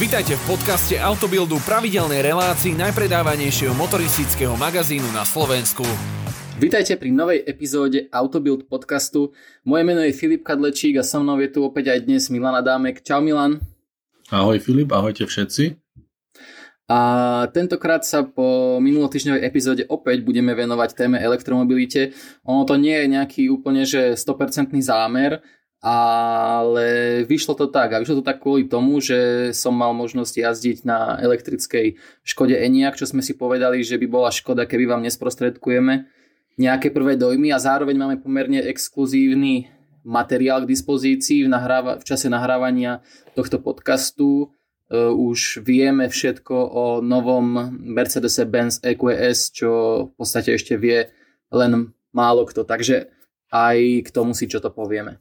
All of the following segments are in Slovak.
Vitajte v podcaste Autobildu pravidelnej relácii najpredávanejšieho motoristického magazínu na Slovensku. Vítajte pri novej epizóde Autobild podcastu. Moje meno je Filip Kadlečík a so mnou je tu opäť aj dnes Milan Adámek. Čau Milan. Ahoj Filip, ahojte všetci. A tentokrát sa po minulotýždňovej epizóde opäť budeme venovať téme elektromobilite. Ono to nie je nejaký úplne že 100% zámer, ale vyšlo to tak a vyšlo to tak kvôli tomu, že som mal možnosť jazdiť na elektrickej Škode Enyaq, čo sme si povedali, že by bola škoda, keby vám nesprostredkujeme nejaké prvé dojmy a zároveň máme pomerne exkluzívny materiál k dispozícii v, nahráva- v čase nahrávania tohto podcastu. Uh, už vieme všetko o novom Mercedes-Benz EQS, čo v podstate ešte vie len málo kto, takže aj k tomu si čo to povieme.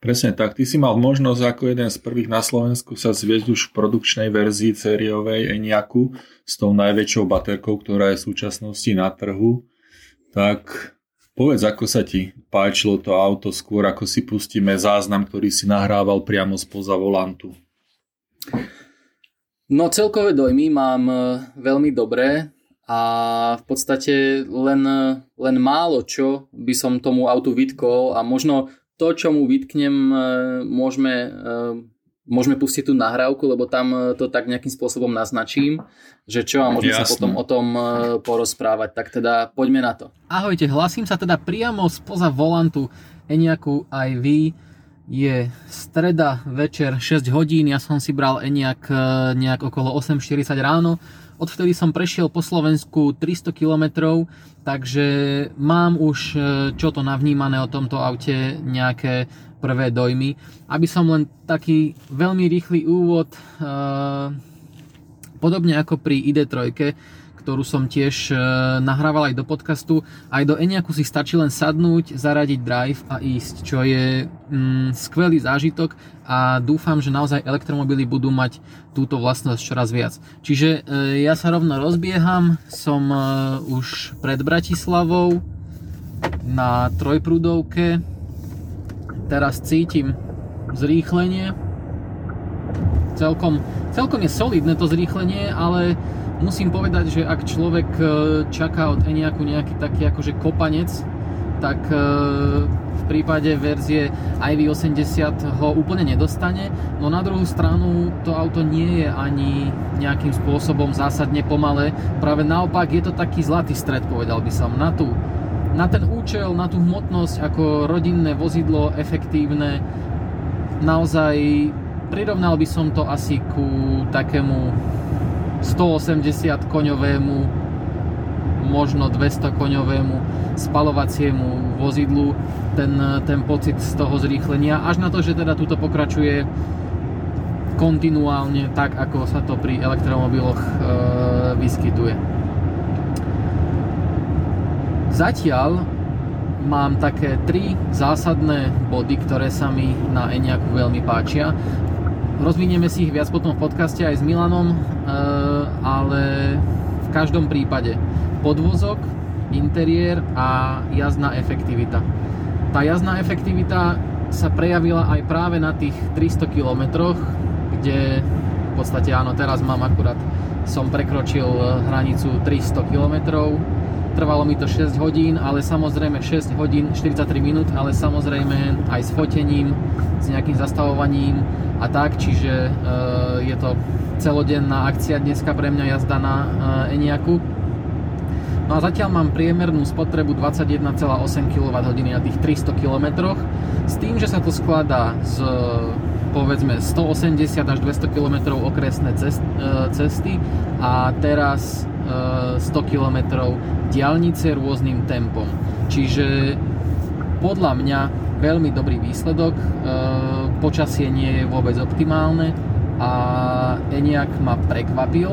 Presne tak. Ty si mal možnosť ako jeden z prvých na Slovensku sa zviezť už v produkčnej verzii sériovej Eniaku s tou najväčšou baterkou, ktorá je v súčasnosti na trhu. Tak povedz, ako sa ti páčilo to auto skôr, ako si pustíme záznam, ktorý si nahrával priamo spoza volantu. No celkové dojmy mám e, veľmi dobré a v podstate len, len málo čo by som tomu autu vytkol a možno to, čo mu vytknem, e, môžeme, e, môžeme pustiť tú nahrávku, lebo tam e, to tak nejakým spôsobom naznačím, že čo a môžeme Jasne. sa potom o tom porozprávať. Tak teda poďme na to. Ahojte, hlasím sa teda priamo spoza volantu Eniaku aj vy. Je streda, večer, 6 hodín, ja som si bral Eniak nejak okolo 8.40 ráno Odvtedy som prešiel po Slovensku 300 km, takže mám už e, čo to navnímané o tomto aute nejaké prvé dojmy. Aby som len taký veľmi rýchly úvod, e, podobne ako pri ID3, ktorú som tiež e, nahrával aj do podcastu. Aj do Eniaku si stačí len sadnúť, zaradiť drive a ísť, čo je mm, skvelý zážitok a dúfam, že naozaj elektromobily budú mať túto vlastnosť čoraz viac. Čiže e, ja sa rovno rozbieham, som e, už pred Bratislavou na trojprúdovke. Teraz cítim zrýchlenie. Celkom, celkom je solidné to zrýchlenie, ale musím povedať, že ak človek e, čaká od Eniaku nejaký taký akože kopanec, tak e, v prípade verzie iV80 ho úplne nedostane, no na druhú stranu to auto nie je ani nejakým spôsobom zásadne pomalé, práve naopak je to taký zlatý stred, povedal by som, na tú na ten účel, na tú hmotnosť ako rodinné vozidlo, efektívne, naozaj prirovnal by som to asi ku takému 180 koňovému, možno 200 koňovému spalovaciemu vozidlu ten, ten pocit z toho zrýchlenia, až na to, že teda túto pokračuje kontinuálne tak, ako sa to pri elektromobiloch e, vyskytuje. Zatiaľ mám také tri zásadné body, ktoré sa mi na Eniaku veľmi páčia. Rozvinieme si ich viac potom v podcaste aj s Milanom, eh, ale v každom prípade podvozok, interiér a jazdná efektivita. Tá jazdná efektivita sa prejavila aj práve na tých 300 km, kde v podstate áno, teraz mám akurát, som prekročil hranicu 300 km, trvalo mi to 6 hodín, ale samozrejme 6 hodín 43 minút, ale samozrejme aj s fotením, s nejakým zastavovaním a tak, čiže uh, je to celodenná akcia dneska pre mňa jazda na uh, Eniaku. No a zatiaľ mám priemernú spotrebu 21,8 kWh na tých 300 km s tým, že sa to skladá z povedzme 180 až 200 km okresné cest, cesty a teraz 100 km diálnice rôznym tempom. Čiže podľa mňa veľmi dobrý výsledok. E, počasie nie je vôbec optimálne a Eniak ma prekvapil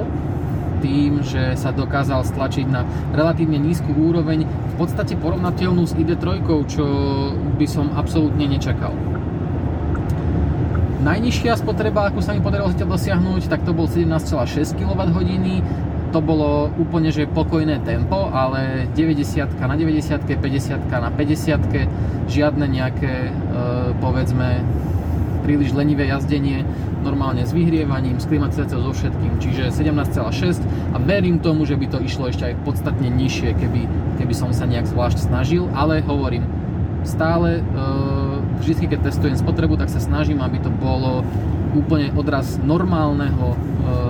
tým, že sa dokázal stlačiť na relatívne nízku úroveň, v podstate porovnateľnú s ID3, čo by som absolútne nečakal. Najnižšia spotreba, akú sa mi podarilo zatiaľ dosiahnuť, tak to bol 17,6 kWh, to bolo úplne že pokojné tempo, ale 90 na 90, 50 na 50, žiadne nejaké e, povedzme príliš lenivé jazdenie, normálne s vyhrievaním, s klimatizáciou, so všetkým, čiže 17,6 a verím tomu, že by to išlo ešte aj podstatne nižšie, keby, keby som sa nejak zvlášť snažil, ale hovorím, stále vždy, keď testujem spotrebu, tak sa snažím, aby to bolo úplne odraz normálneho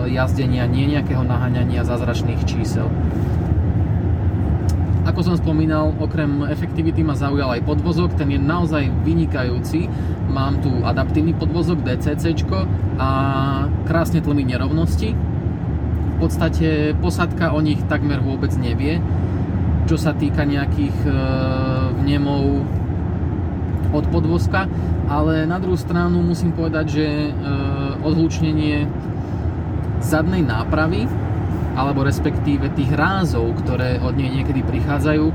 jazdenia, nie nejakého naháňania zázračných čísel. Ako som spomínal, okrem efektivity ma zaujal aj podvozok, ten je naozaj vynikajúci. Mám tu adaptívny podvozok DCC a krásne tlmí nerovnosti. V podstate posadka o nich takmer vôbec nevie. Čo sa týka nejakých e, vnemov od podvozka, ale na druhú stranu musím povedať, že e, odhlučnenie zadnej nápravy alebo respektíve tých rázov, ktoré od nej niekedy prichádzajú,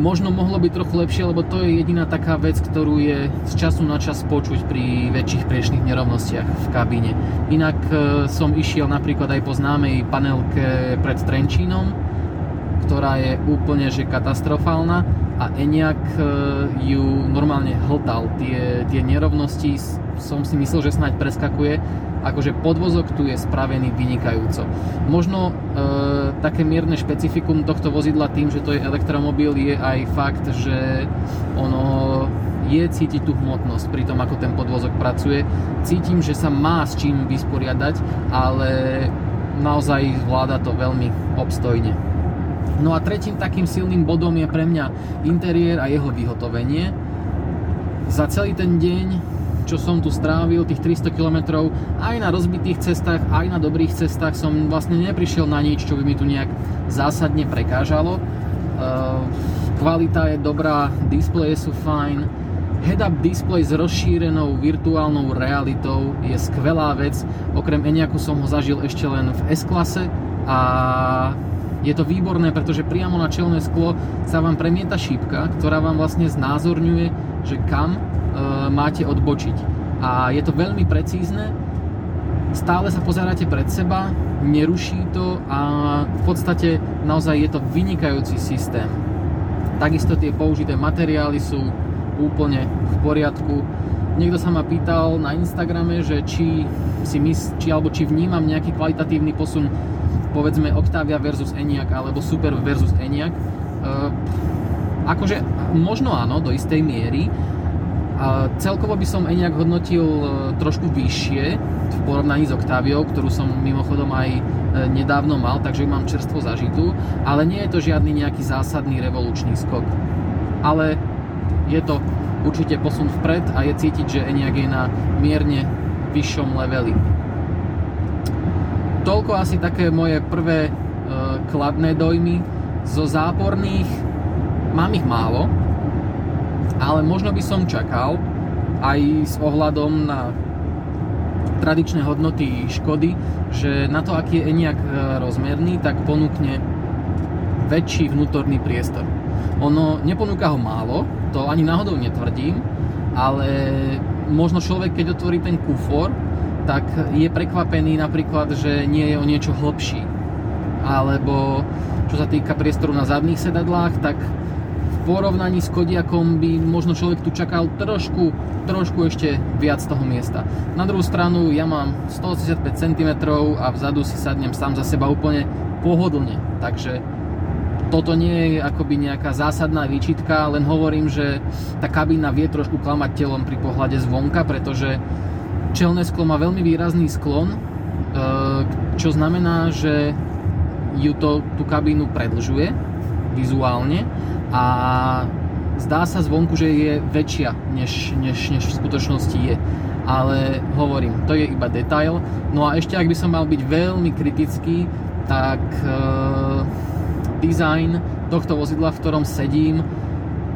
možno mohlo byť trochu lepšie, lebo to je jediná taká vec, ktorú je z času na čas počuť pri väčších priečných nerovnostiach v kabíne. Inak e, som išiel napríklad aj po známej panelke pred Trenčínom, ktorá je úplne že katastrofálna a Eniak e, ju normálne hltal. Tie, tie nerovnosti som si myslel, že snáď preskakuje, akože podvozok tu je spravený vynikajúco. Možno e, také mierne špecifikum tohto vozidla tým, že to je elektromobil, je aj fakt, že ono je cítiť tú hmotnosť pri tom, ako ten podvozok pracuje. Cítim, že sa má s čím vysporiadať, ale naozaj zvláda to veľmi obstojne. No a tretím takým silným bodom je pre mňa interiér a jeho vyhotovenie. Za celý ten deň čo som tu strávil, tých 300 km, aj na rozbitých cestách, aj na dobrých cestách som vlastne neprišiel na nič, čo by mi tu nejak zásadne prekážalo. Ehm, kvalita je dobrá, displeje sú fajn, head-up display s rozšírenou virtuálnou realitou je skvelá vec. Okrem Eniaku som ho zažil ešte len v S-klase a je to výborné, pretože priamo na čelné sklo sa vám premieta šípka, ktorá vám vlastne znázorňuje, že kam E, máte odbočiť. A je to veľmi precízne, stále sa pozeráte pred seba, neruší to a v podstate naozaj je to vynikajúci systém. Takisto tie použité materiály sú úplne v poriadku. Niekto sa ma pýtal na Instagrame, že či si mys- či, alebo či vnímam nejaký kvalitatívny posun povedzme Octavia versus Eniak alebo Super versus Eniak. E, akože možno áno, do istej miery, a celkovo by som Eniak hodnotil e, trošku vyššie v porovnaní s Octaviou, ktorú som mimochodom aj e, nedávno mal, takže mám čerstvo zažitú, ale nie je to žiadny nejaký zásadný revolučný skok. Ale je to určite posun vpred a je cítiť, že Eniak je na mierne vyššom leveli. Toľko asi také moje prvé e, kladné dojmy. Zo záporných mám ich málo, ale možno by som čakal aj s ohľadom na tradičné hodnoty Škody, že na to, aký je Eniak e, rozmerný, tak ponúkne väčší vnútorný priestor. Ono neponúka ho málo, to ani náhodou netvrdím, ale možno človek, keď otvorí ten kufor, tak je prekvapený napríklad, že nie je o niečo hlbší. Alebo čo sa týka priestoru na zadných sedadlách, tak porovnaní s Kodiakom by možno človek tu čakal trošku, trošku ešte viac toho miesta. Na druhú stranu ja mám 185 cm a vzadu si sadnem sám za seba úplne pohodlne, takže toto nie je akoby nejaká zásadná výčitka, len hovorím, že tá kabína vie trošku klamať telom pri pohľade zvonka, pretože čelné sklo má veľmi výrazný sklon, e, čo znamená, že ju to, tú kabínu predlžuje vizuálne a zdá sa zvonku, že je väčšia, než, než, než v skutočnosti je. Ale hovorím, to je iba detail. No a ešte ak by som mal byť veľmi kritický, tak e, design tohto vozidla, v ktorom sedím,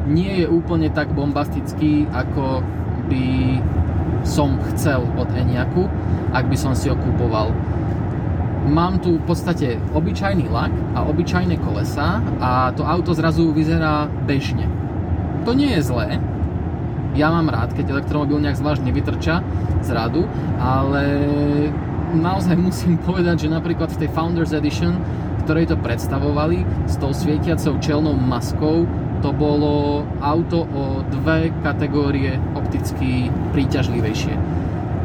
nie je úplne tak bombastický, ako by som chcel od Eniaku, ak by som si ho kúpoval mám tu v podstate obyčajný lak a obyčajné kolesa a to auto zrazu vyzerá bežne. To nie je zlé, ja mám rád, keď elektromobil nejak zvlášť nevytrča z radu, ale naozaj musím povedať, že napríklad v tej Founders Edition, ktorej to predstavovali s tou svietiacou čelnou maskou, to bolo auto o dve kategórie opticky príťažlivejšie.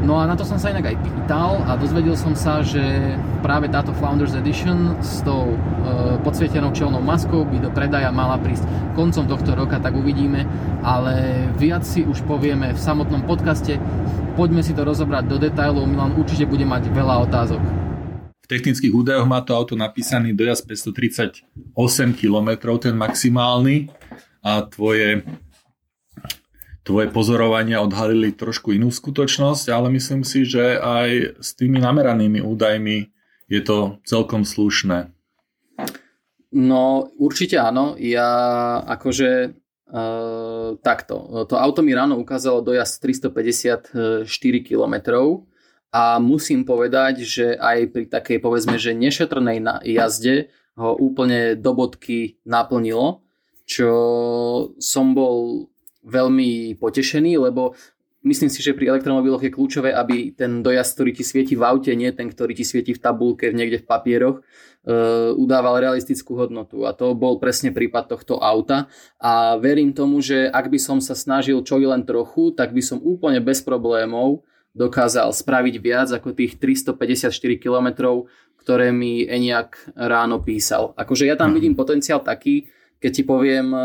No a na to som sa inak aj pýtal a dozvedel som sa, že práve táto Founders Edition s tou e, podsvietenou čelnou maskou by do predaja mala prísť koncom tohto roka, tak uvidíme, ale viac si už povieme v samotnom podcaste. Poďme si to rozobrať do detailov, Milan určite bude mať veľa otázok. V technických údajoch má to auto napísaný dojazd 538 km, ten maximálny a tvoje tvoje pozorovania odhalili trošku inú skutočnosť, ale myslím si, že aj s tými nameranými údajmi je to celkom slušné. No určite áno, ja akože Uh, takto. To auto mi ráno ukázalo dojazd 354 km a musím povedať, že aj pri takej povedzme, že nešetrnej jazde ho úplne do bodky naplnilo, čo som bol veľmi potešený, lebo myslím si, že pri elektromobiloch je kľúčové, aby ten dojazd, ktorý ti svieti v aute, nie ten, ktorý ti svieti v tabulke, niekde v papieroch, uh, udával realistickú hodnotu. A to bol presne prípad tohto auta. A verím tomu, že ak by som sa snažil čo i len trochu, tak by som úplne bez problémov dokázal spraviť viac ako tých 354 km, ktoré mi Eniak ráno písal. Akože ja tam mhm. vidím potenciál taký, keď ti poviem, e,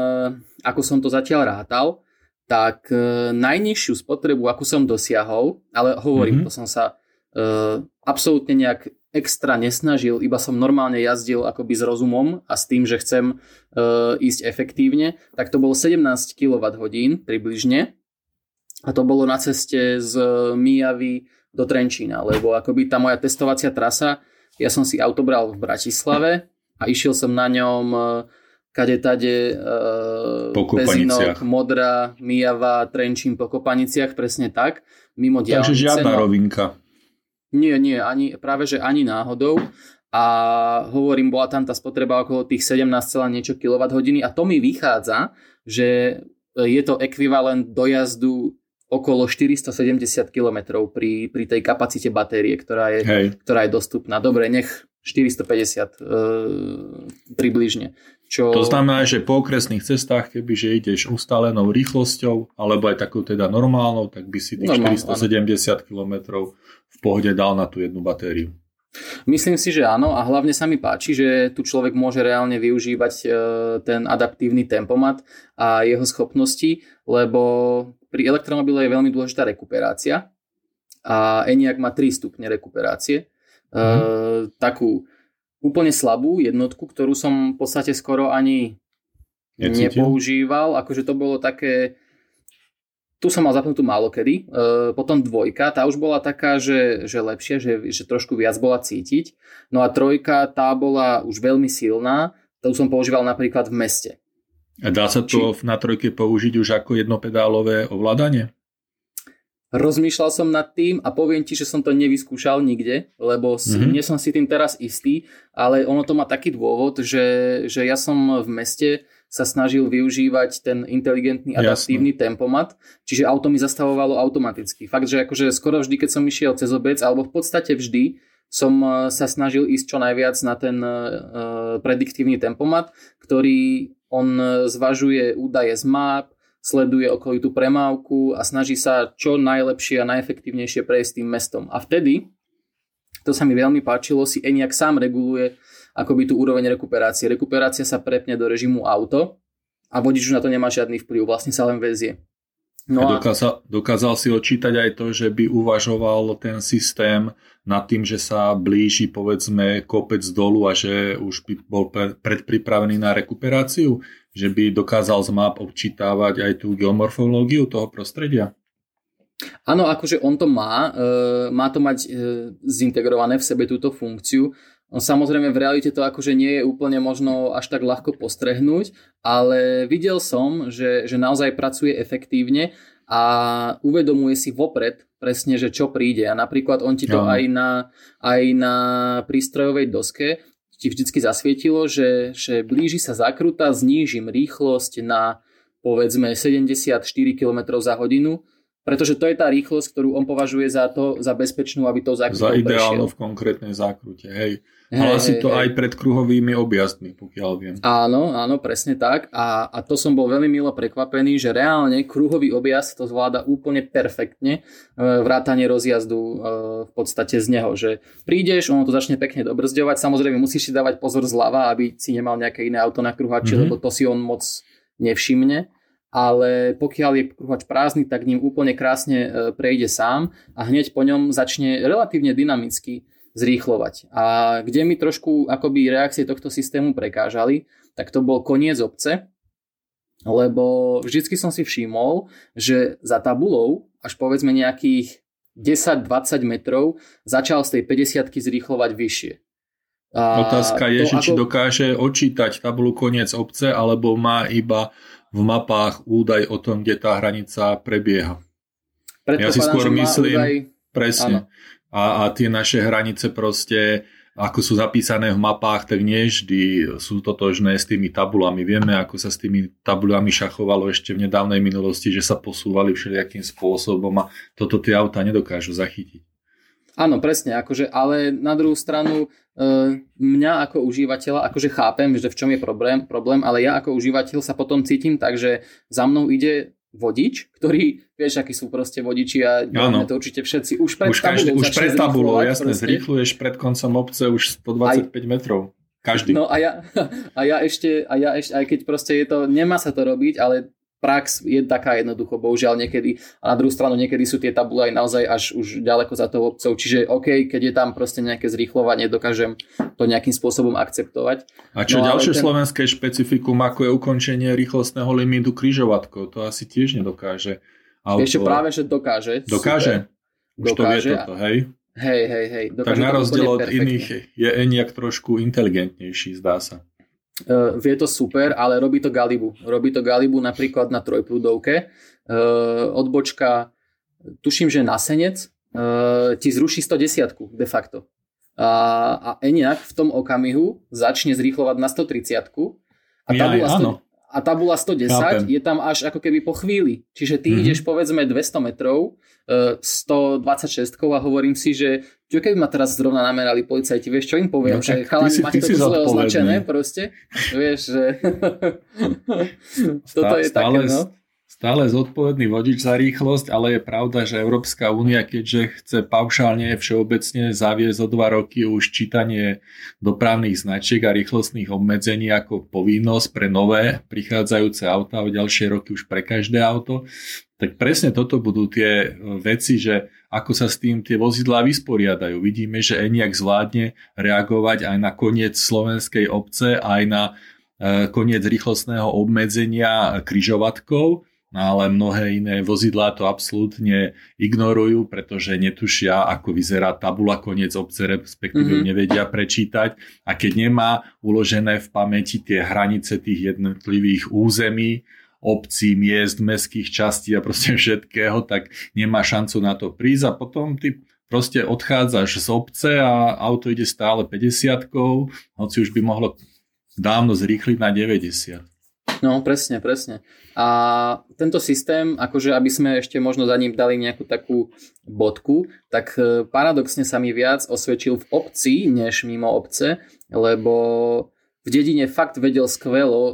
ako som to zatiaľ rátal, tak e, najnižšiu spotrebu, akú som dosiahol, ale hovorím, mm-hmm. to som sa e, absolútne nejak extra nesnažil, iba som normálne jazdil akoby s rozumom a s tým, že chcem e, ísť efektívne, tak to bolo 17 kWh približne a to bolo na ceste z Mijavy do Trenčína, lebo akoby tá moja testovacia trasa, ja som si auto bral v Bratislave a išiel som na ňom e, kade tade uh, Bezinok, Modra, Mijava, Trenčín po Kopaniciach, presne tak, mimo diálnice. Takže žiadna no, rovinka. Nie, nie, ani, práve že ani náhodou. A hovorím, bola tam tá spotreba okolo tých 17, niečo kWh a to mi vychádza, že je to ekvivalent dojazdu okolo 470 km pri, pri tej kapacite batérie, ktorá je, ktorá je dostupná. Dobre, nech 450 e, približne. Čo... To znamená, že po okresných cestách, kebyže ideš ustálenou rýchlosťou, alebo aj takou teda normálnou, tak by si tých Normál, 470 km v pohode dal na tú jednu batériu. Myslím si, že áno a hlavne sa mi páči, že tu človek môže reálne využívať e, ten adaptívny tempomat a jeho schopnosti, lebo pri elektromobile je veľmi dôležitá rekuperácia a ENIAC má 3 stupne rekuperácie. Mm. E, takú úplne slabú jednotku, ktorú som v podstate skoro ani Necítil. nepoužíval. Akože to bolo také... Tu som mal zapnutú málo kedy. E, potom dvojka, tá už bola taká, že, že lepšia, že, že trošku viac bola cítiť. No a trojka, tá bola už veľmi silná. To som používal napríklad v meste. A dá sa to Či... na trojke použiť už ako jednopedálové ovládanie? Rozmýšľal som nad tým a poviem ti, že som to nevyskúšal nikde, lebo mm-hmm. nie som si tým teraz istý, ale ono to má taký dôvod, že, že ja som v meste sa snažil využívať ten inteligentný adaptívny Jasne. tempomat, čiže auto mi zastavovalo automaticky. Fakt, že akože skoro vždy, keď som išiel cez obec, alebo v podstate vždy, som eh, sa snažil ísť čo najviac na ten uh, prediktívny tempomat, ktorý on zvažuje údaje z map, sleduje okolitú premávku a snaží sa čo najlepšie a najefektívnejšie prejsť tým mestom. A vtedy, to sa mi veľmi páčilo, si Eniak sám reguluje akoby tú úroveň rekuperácie. Rekuperácia sa prepne do režimu auto a vodič už na to nemá žiadny vplyv, vlastne sa len vezie. No a dokázal, dokázal si odčítať aj to, že by uvažoval ten systém nad tým, že sa blíži povedzme kopec dolu a že už by bol predpripravený na rekuperáciu? Že by dokázal z map občítavať aj tú geomorfológiu toho prostredia? Áno, akože on to má, e, má to mať e, zintegrované v sebe túto funkciu. No, samozrejme v realite to akože nie je úplne možno až tak ľahko postrehnúť, ale videl som, že, že naozaj pracuje efektívne a uvedomuje si vopred presne, že čo príde. A napríklad on ti to aj na, aj na prístrojovej doske ti vždycky zasvietilo, že, že blíži sa zakruta, znížim rýchlosť na povedzme 74 km za hodinu pretože to je tá rýchlosť, ktorú on považuje za to, za bezpečnú, aby to zakrutou Za ideálnu v konkrétnej zákrute, hej. hej Ale asi to hej. aj pred kruhovými objazdmi, pokiaľ viem. Áno, áno, presne tak. A, a to som bol veľmi milo prekvapený, že reálne kruhový objazd to zvláda úplne perfektne, e, vrátanie rozjazdu e, v podstate z neho, že prídeš, ono to začne pekne dobrzďovať, samozrejme musíš si dávať pozor zľava, aby si nemal nejaké iné auto na kruhači, mm-hmm. lebo to si on moc nevšimne ale pokiaľ je kruhač prázdny, tak ním úplne krásne e, prejde sám a hneď po ňom začne relatívne dynamicky zrýchlovať. A kde mi trošku akoby reakcie tohto systému prekážali, tak to bol koniec obce, lebo vždycky som si všimol, že za tabulou až povedzme nejakých 10-20 metrov začal z tej 50 zrýchlovať vyššie. A Otázka je, že ako... či dokáže odčítať tabulu koniec obce, alebo má iba v mapách údaj o tom, kde tá hranica prebieha. Ja si skôr myslím, údaj... presne. A, a tie naše hranice proste, ako sú zapísané v mapách, tak nie vždy sú totožné s tými tabulami. Vieme, ako sa s tými tabulami šachovalo ešte v nedávnej minulosti, že sa posúvali všelijakým spôsobom a toto tie auta nedokážu zachytiť. Áno, presne, akože, ale na druhú stranu e, mňa ako užívateľa, akože chápem, že v čom je problém, problém, ale ja ako užívateľ sa potom cítim tak, že za mnou ide vodič, ktorý, vieš, akí sú proste vodiči a máme to určite všetci. Už pred už každý, tabulou, už pred tabulou jasne, proste. zrýchluješ pred koncom obce už 125 aj, metrov. Každý. No a ja, a ja ešte, a ja ešte, aj keď proste je to, nemá sa to robiť, ale prax je taká jednoducho, bohužiaľ niekedy. A na druhú stranu niekedy sú tie tabule aj naozaj až už ďaleko za tou obcov. Čiže OK, keď je tam proste nejaké zrýchlovanie, dokážem to nejakým spôsobom akceptovať. A čo no, ďalšie ten... slovenské špecifikum, ako je ukončenie rýchlostného limitu križovatkou, to asi tiež nedokáže. Auto... Ešte práve, že dokáže. Dokáže? Super. Už Dokáže. to vie toto, hej? Hej, hej, hej. tak na rozdiel od perfektne. iných je Eniak trošku inteligentnejší, zdá sa. Uh, vie to super, ale robí to Galibu. Robí to Galibu napríklad na trojprúdovke. Uh, odbočka, tuším, že na senec, uh, ti zruší 110 de facto. A, a Eniak v tom okamihu začne zrýchlovať na 130 a tabula, ja, 100, a tabula 110 Chápem. je tam až ako keby po chvíli. Čiže ty mm-hmm. ideš povedzme 200 metrov, 126 a hovorím si, že čo keby ma teraz zrovna namerali policajti, vieš, čo im poviem, no, že chalani, máte to zle označené proste, vieš, že toto je stále, také, no. Stále zodpovedný vodič za rýchlosť, ale je pravda, že Európska únia, keďže chce paušálne všeobecne zaviesť o dva roky už čítanie dopravných značiek a rýchlostných obmedzení ako povinnosť pre nové prichádzajúce auta o ďalšie roky už pre každé auto, tak presne toto budú tie veci, že ako sa s tým tie vozidlá vysporiadajú. Vidíme, že ENIAC zvládne reagovať aj na koniec slovenskej obce, aj na e, koniec rýchlostného obmedzenia kryžovatkov, ale mnohé iné vozidlá to absolútne ignorujú, pretože netušia, ako vyzerá tabula koniec obce, respektíve mm-hmm. nevedia prečítať. A keď nemá uložené v pamäti tie hranice tých jednotlivých území, obcí, miest, mestských častí a proste všetkého, tak nemá šancu na to prísť a potom ty proste odchádzaš z obce a auto ide stále 50 hoci už by mohlo dávno zrýchliť na 90. No, presne, presne. A tento systém, akože aby sme ešte možno za ním dali nejakú takú bodku, tak e, paradoxne sa mi viac osvedčil v obci, než mimo obce, lebo v dedine fakt vedel skvelo uh,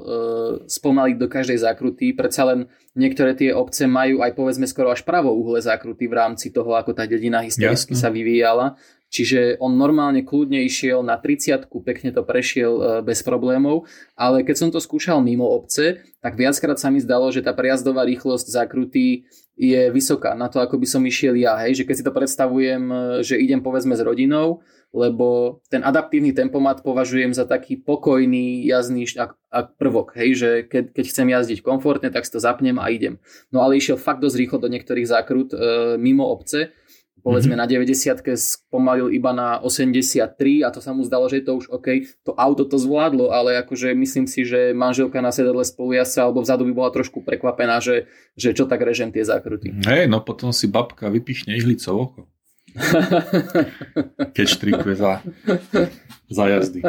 spomaliť do každej zákruty, predsa len niektoré tie obce majú aj povedzme skoro až uhle zákruty v rámci toho, ako tá dedina historicky Jasne. sa vyvíjala. Čiže on normálne kľudne išiel na 30 pekne to prešiel uh, bez problémov, ale keď som to skúšal mimo obce, tak viackrát sa mi zdalo, že tá prejazdová rýchlosť zákruty je vysoká na to, ako by som išiel ja. Hej? Že keď si to predstavujem, e, že idem povedzme s rodinou, lebo ten adaptívny tempomat považujem za taký pokojný jazdný ak, ak prvok, hej, že keď, keď chcem jazdiť komfortne, tak si to zapnem a idem. No ale išiel fakt dosť rýchlo do niektorých zákrut e, mimo obce, povedzme mm-hmm. na 90 spomalil iba na 83 a to sa mu zdalo, že je to už OK, to auto to zvládlo, ale akože myslím si, že manželka na sedadle spolujasa alebo vzadu by bola trošku prekvapená, že, že čo tak režem tie zákruty. Hej, no potom si babka vypichne ihlicou oko. Keď štrikuje za, za jazdy.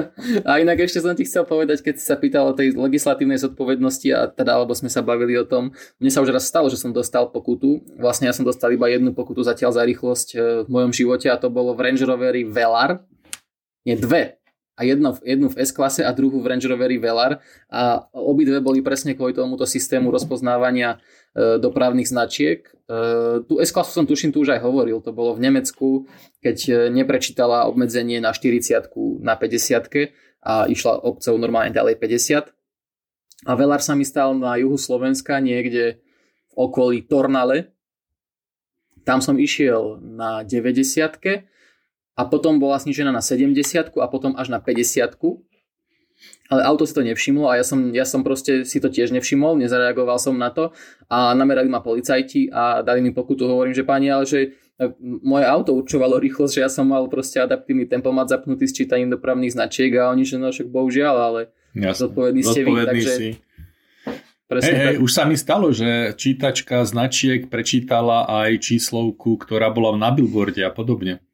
A inak ešte som ti chcel povedať, keď si sa pýtal o tej legislatívnej zodpovednosti a teda, alebo sme sa bavili o tom, mne sa už raz stalo, že som dostal pokutu. Vlastne ja som dostal iba jednu pokutu zatiaľ za rýchlosť e, v mojom živote a to bolo v Range Roveri Velar. Nie, dve a jedno, jednu v S-klase a druhú v Range Roveri Velar a obidve boli presne kvôli tomuto systému rozpoznávania dopravných značiek. E, tú S-klasu som tuším tu už aj hovoril, to bolo v Nemecku, keď e, neprečítala obmedzenie na 40 na 50 a išla obcov normálne ďalej 50. A Velar sa mi stal na juhu Slovenska niekde v okolí Tornale. Tam som išiel na 90 a potom bola snížená na 70 a potom až na 50 ale auto si to nevšimlo a ja som, ja som proste si to tiež nevšimol, nezareagoval som na to a namerali ma policajti a dali mi pokutu, hovorím, že pani, ale že e, moje auto určovalo rýchlosť, že ja som mal proste adaptívny tempomat zapnutý s čítaním dopravných značiek a oni, že no však bohužiaľ, ale Jasne. zodpovedný ste vy, takže... Si. Presne hey, hey, už sa mi stalo, že čítačka značiek prečítala aj číslovku, ktorá bola na billboarde a podobne.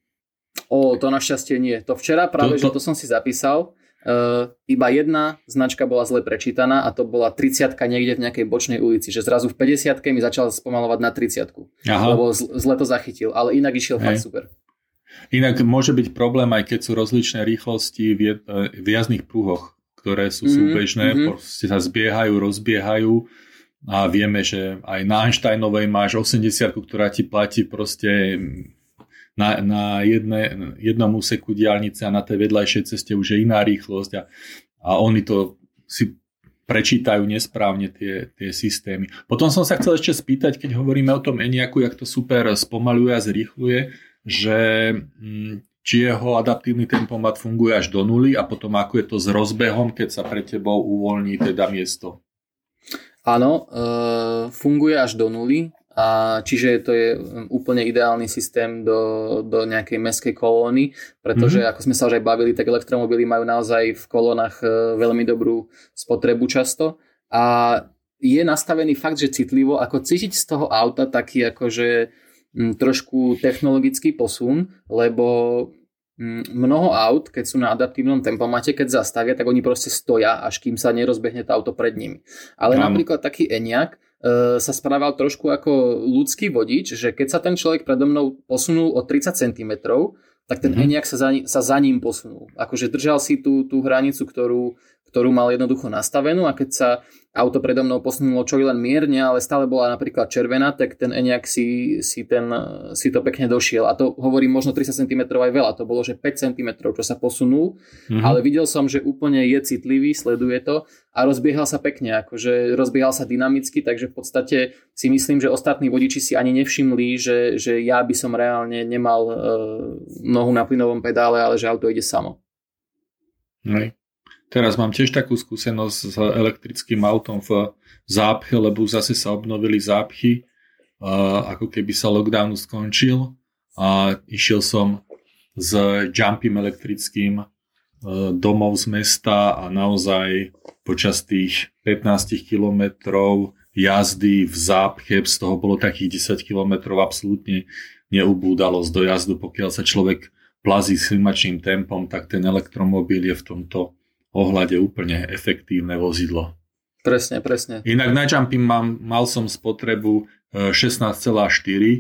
O, to našťastie nie. To včera práve, to, to... že to som si zapísal, Uh, iba jedna značka bola zle prečítaná a to bola 30 niekde v nejakej bočnej ulici, že zrazu v 50 mi začal spomalovať na 30 lebo zle to zachytil, ale inak išiel Hej. fakt super. Inak môže byť problém, aj keď sú rozličné rýchlosti v, v jazdných prúhoch, ktoré sú mm, súbežné, mm-hmm. sa zbiehajú, rozbiehajú a vieme, že aj na Einsteinovej máš 80, ktorá ti platí proste na, na jedne, jednom úseku diálnice a na tej vedľajšej ceste už je iná rýchlosť a, a oni to si prečítajú nesprávne tie, tie systémy. Potom som sa chcel ešte spýtať, keď hovoríme o tom Eniaku, jak to super spomaluje a zrýchluje, že mm, či jeho adaptívny tempomat funguje až do nuly a potom ako je to s rozbehom, keď sa pre tebou uvoľní teda miesto. Áno, e, funguje až do nuly. A čiže to je um, úplne ideálny systém do, do nejakej meskej kolóny, pretože mm-hmm. ako sme sa už aj bavili, tak elektromobily majú naozaj v kolónach e, veľmi dobrú spotrebu často a je nastavený fakt, že citlivo, ako cítiť z toho auta taký akože m, trošku technologický posun, lebo m, mnoho aut, keď sú na adaptívnom tempomate, keď zastavia, tak oni proste stoja, až kým sa nerozbehne to auto pred nimi. Ale Mám. napríklad taký Enyaq, sa správal trošku ako ľudský vodič, že keď sa ten človek predo mnou posunul o 30 cm, tak ten mm-hmm. Eniak sa za, sa za ním posunul. Akože držal si tú, tú hranicu, ktorú, ktorú mal jednoducho nastavenú a keď sa auto predo mnou posunulo čo len mierne, ale stále bola napríklad červená, tak ten Enyaq si, si, ten, si to pekne došiel. A to hovorím možno 30 cm aj veľa, to bolo, že 5 cm, čo sa posunul, mm-hmm. ale videl som, že úplne je citlivý, sleduje to a rozbiehal sa pekne, akože rozbiehal sa dynamicky, takže v podstate si myslím, že ostatní vodiči si ani nevšimli, že, že ja by som reálne nemal uh, nohu na plynovom pedále, ale že auto ide samo. Nej. Teraz mám tiež takú skúsenosť s elektrickým autom v zápche, lebo zase sa obnovili zápchy, ako keby sa lockdown skončil a išiel som s jumpim elektrickým domov z mesta a naozaj počas tých 15 kilometrov jazdy v zápche, z toho bolo takých 10 kilometrov absolútne neubúdalo z dojazdu, pokiaľ sa človek plazí slimačným tempom, tak ten elektromobil je v tomto ohľade úplne efektívne vozidlo. Presne, presne. Inak na jumping mám, mal som spotrebu 16,4 e, e,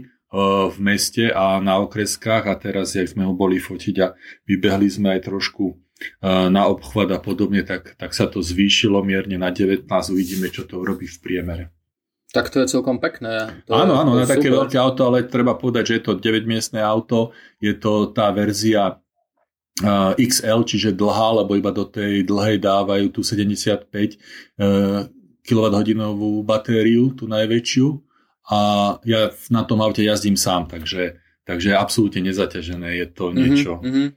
v meste a na okreskách a teraz, jak sme ho boli fotiť a vybehli sme aj trošku e, na obchvat a podobne, tak, tak sa to zvýšilo mierne na 19, uvidíme, čo to urobí v priemere. Tak to je celkom pekné. To áno, áno, na také veľké auto, ale treba povedať, že je to 9-miestne auto, je to tá verzia XL, čiže dlhá, lebo iba do tej dlhej dávajú tú 75 kWh batériu, tú najväčšiu a ja na tom aute jazdím sám, takže, takže absolútne nezaťažené je to mhm, niečo. Mm-hmm,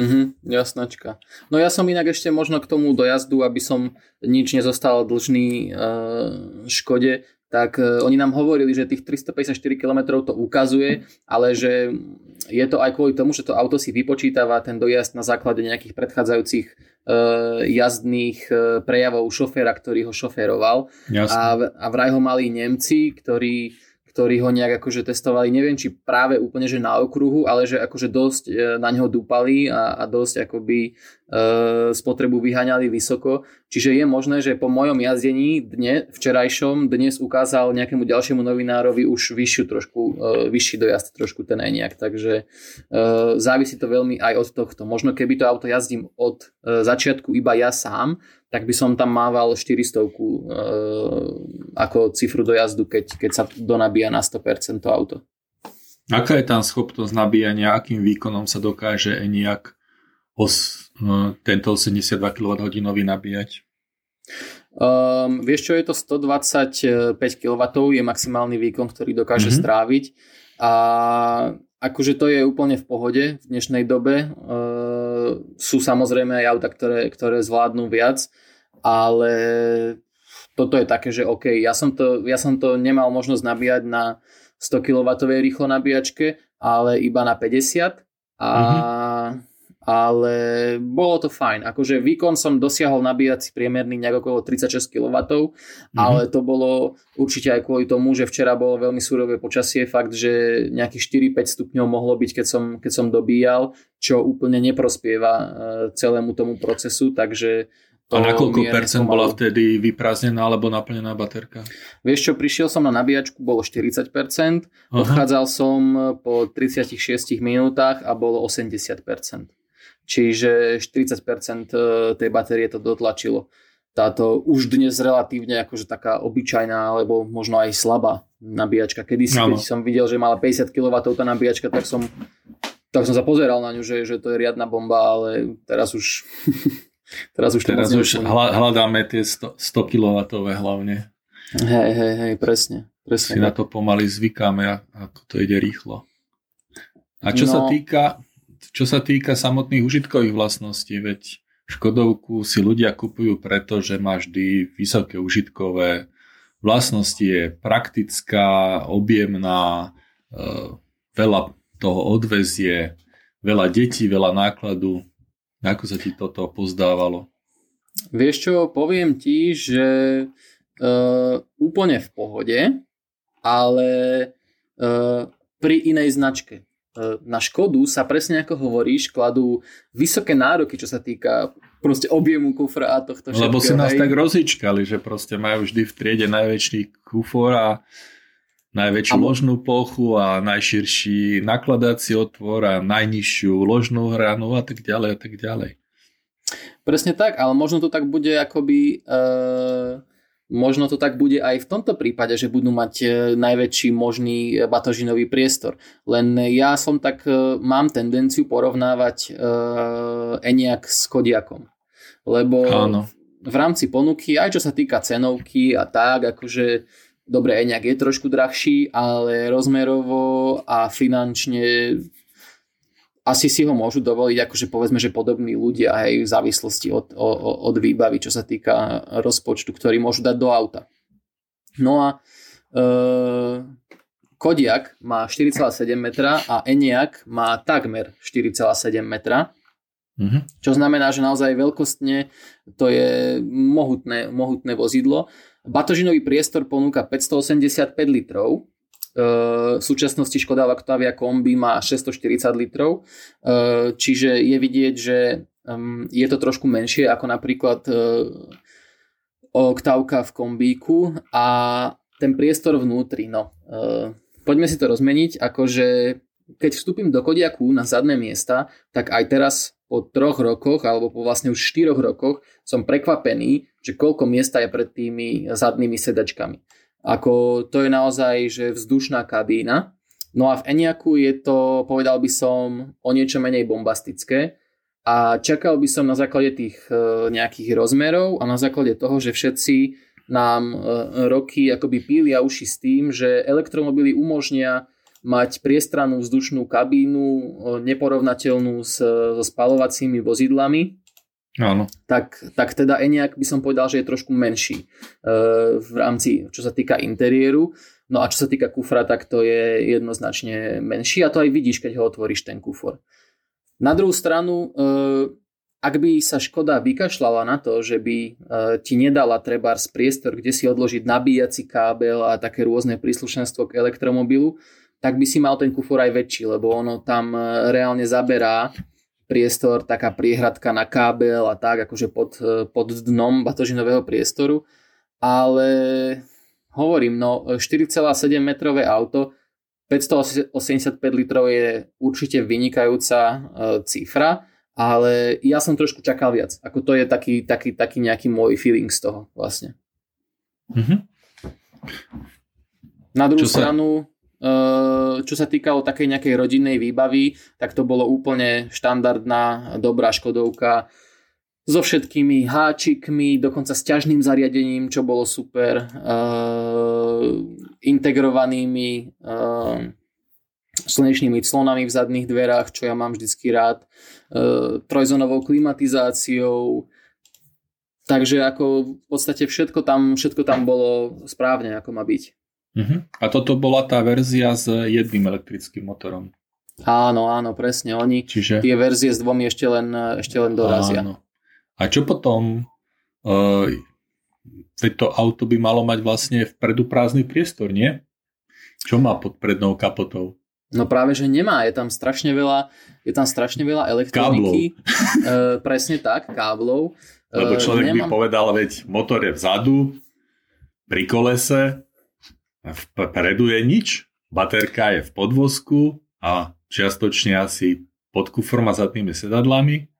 mm-hmm, jasnačka. No ja som inak ešte možno k tomu dojazdu, aby som nič nezostal dlžný uh, Škode, tak uh, oni nám hovorili, že tých 354 km to ukazuje, ale že je to aj kvôli tomu, že to auto si vypočítava ten dojazd na základe nejakých predchádzajúcich uh, jazdných uh, prejavov šoféra, ktorý ho šoféroval. A, a vraj ho mali Nemci, ktorí, ktorí ho nejak akože testovali, neviem či práve úplne že na okruhu, ale že akože dosť e, na neho dúpali a, a dosť akoby e, spotrebu vyháňali vysoko. Čiže je možné, že po mojom jazdení dne, včerajšom dnes ukázal nejakému ďalšiemu novinárovi už vyššiu trošku, e, vyšší dojazd trošku ten Eniak, takže e, závisí to veľmi aj od tohto. Možno keby to auto jazdím od e, začiatku iba ja sám, tak by som tam mával 400 e, ako cifru dojazdu, keď, keď sa donabíja na 100% to auto. Aká je tam schopnosť nabíjania, akým výkonom sa dokáže ENIAC os, e, tento 82 kWh nabíjať? Um, vieš čo, je to 125 kW, je maximálny výkon, ktorý dokáže mm-hmm. stráviť a akože to je úplne v pohode v dnešnej dobe. Uh, sú samozrejme aj auta, ktoré, ktoré zvládnu viac, ale toto je také, že OK, ja som to, ja som to nemal možnosť nabíjať na 100 kW rýchlo nabíjačke, ale iba na 50 a mm-hmm ale bolo to fajn. Akože výkon som dosiahol nabíjací priemerný nejak okolo 36 kW, mm-hmm. ale to bolo určite aj kvôli tomu, že včera bolo veľmi surové počasie, fakt, že nejakých 4-5 stupňov mohlo byť, keď som, keď som dobíjal, čo úplne neprospieva e, celému tomu procesu, takže a na koľko percent bola vtedy vyprázdnená alebo naplnená baterka? Vieš čo, prišiel som na nabíjačku, bolo 40%, Aha. odchádzal som po 36 minútach a bolo 80% čiže 40% e, tej batérie to dotlačilo. Táto už dnes relatívne akože taká obyčajná alebo možno aj slabá nabíjačka. Kedy si, keď som videl, že mala 50 kW tá nabíjačka, tak som, tak som sa pozeral na ňu, že, že to je riadna bomba, ale teraz už teraz už, teraz už hľadáme tie 100, 100 kW hlavne. Hej, hej, hej, presne. presne. Si na to pomaly zvykáme, ako to ide rýchlo. A čo no, sa týka čo sa týka samotných užitkových vlastností, veď Škodovku si ľudia kupujú preto, že má vždy vysoké užitkové vlastnosti, je praktická, objemná, e, veľa toho odvezie, veľa detí, veľa nákladu. Ako sa ti toto pozdávalo? Vieš čo, poviem ti, že uh, úplne v pohode, ale uh, pri inej značke. E, na Škodu sa presne ako hovoríš, kladú vysoké nároky, čo sa týka proste objemu kufra a tohto všetkého. Lebo si nás tak rozíčkali, že proste majú vždy v triede najväčší kufor a najväčšiu a... ložnú plochu a najširší nakladací otvor a najnižšiu ložnú hranu a tak ďalej a tak ďalej. Presne tak, ale možno to tak bude akoby uh, Možno to tak bude aj v tomto prípade, že budú mať e, najväčší možný e, batožinový priestor. Len ja som tak, e, mám tendenciu porovnávať Eniak s Kodiakom. Lebo Áno. v rámci ponuky, aj čo sa týka cenovky a tak, akože dobre, Eniak je trošku drahší, ale rozmerovo a finančne asi si ho môžu dovoliť, akože povedzme, že podobní ľudia aj v závislosti od, od, od výbavy, čo sa týka rozpočtu, ktorý môžu dať do auta. No a e, Kodiak má 4,7 metra a Eniak má takmer 4,7 metra. Mm-hmm. Čo znamená, že naozaj veľkostne to je mohutné, mohutné vozidlo. Batožinový priestor ponúka 585 litrov, v súčasnosti Škoda Octavia kombi má 640 litrov, čiže je vidieť, že je to trošku menšie ako napríklad oktávka v kombíku a ten priestor vnútri, no poďme si to rozmeniť, akože keď vstúpim do Kodiaku na zadné miesta, tak aj teraz po troch rokoch, alebo po vlastne už štyroch rokoch som prekvapený, že koľko miesta je pred tými zadnými sedačkami. Ako to je naozaj že vzdušná kabína. No a v Eniaku je to, povedal by som, o niečo menej bombastické. A čakal by som na základe tých e, nejakých rozmerov a na základe toho, že všetci nám e, roky akoby pília uši s tým, že elektromobily umožnia mať priestranú vzdušnú kabínu e, neporovnateľnú s, so spalovacími vozidlami Áno. Tak, tak teda Eniak by som povedal, že je trošku menší uh, v rámci, čo sa týka interiéru. No a čo sa týka kufra, tak to je jednoznačne menší a to aj vidíš, keď ho otvoríš ten kufor. Na druhú stranu, uh, ak by sa Škoda vykašľala na to, že by e, ti nedala trebárs priestor, kde si odložiť nabíjací kábel a také rôzne príslušenstvo k elektromobilu, tak by si mal ten kufor aj väčší, lebo ono tam e, reálne zaberá priestor, taká priehradka na kábel a tak, akože pod, e, pod dnom batožinového priestoru. Ale hovorím, no 4,7 metrové auto, 585 litrov je určite vynikajúca cifra ale ja som trošku čakal viac. Ako to je taký, taký, taký nejaký môj feeling z toho vlastne. Mm-hmm. Na druhú čo stranu, sa... čo sa týkalo takej nejakej rodinnej výbavy, tak to bolo úplne štandardná, dobrá Škodovka so všetkými háčikmi, dokonca s ťažným zariadením, čo bolo super, uh, integrovanými uh, slnečnými clonami v zadných dverách, čo ja mám vždycky rád, trojzónovou klimatizáciou, takže ako v podstate všetko tam, všetko tam bolo správne, ako má byť. Uh-huh. A toto bola tá verzia s jedným elektrickým motorom. Áno, áno, presne. Oni Čiže... tie verzie s dvomi ešte len, ešte len dorazia. Áno. A čo potom? Uh, to auto by malo mať vlastne vpredu prázdny priestor, nie? Čo má pod prednou kapotou? No práve, že nemá. Je tam strašne veľa, je tam strašne veľa elektroniky. e, presne tak, káblov. E, Lebo človek nemám... by povedal, veď motor je vzadu, pri kolese, vpredu je nič, baterka je v podvozku a čiastočne asi pod kufrom a zadnými sedadlami.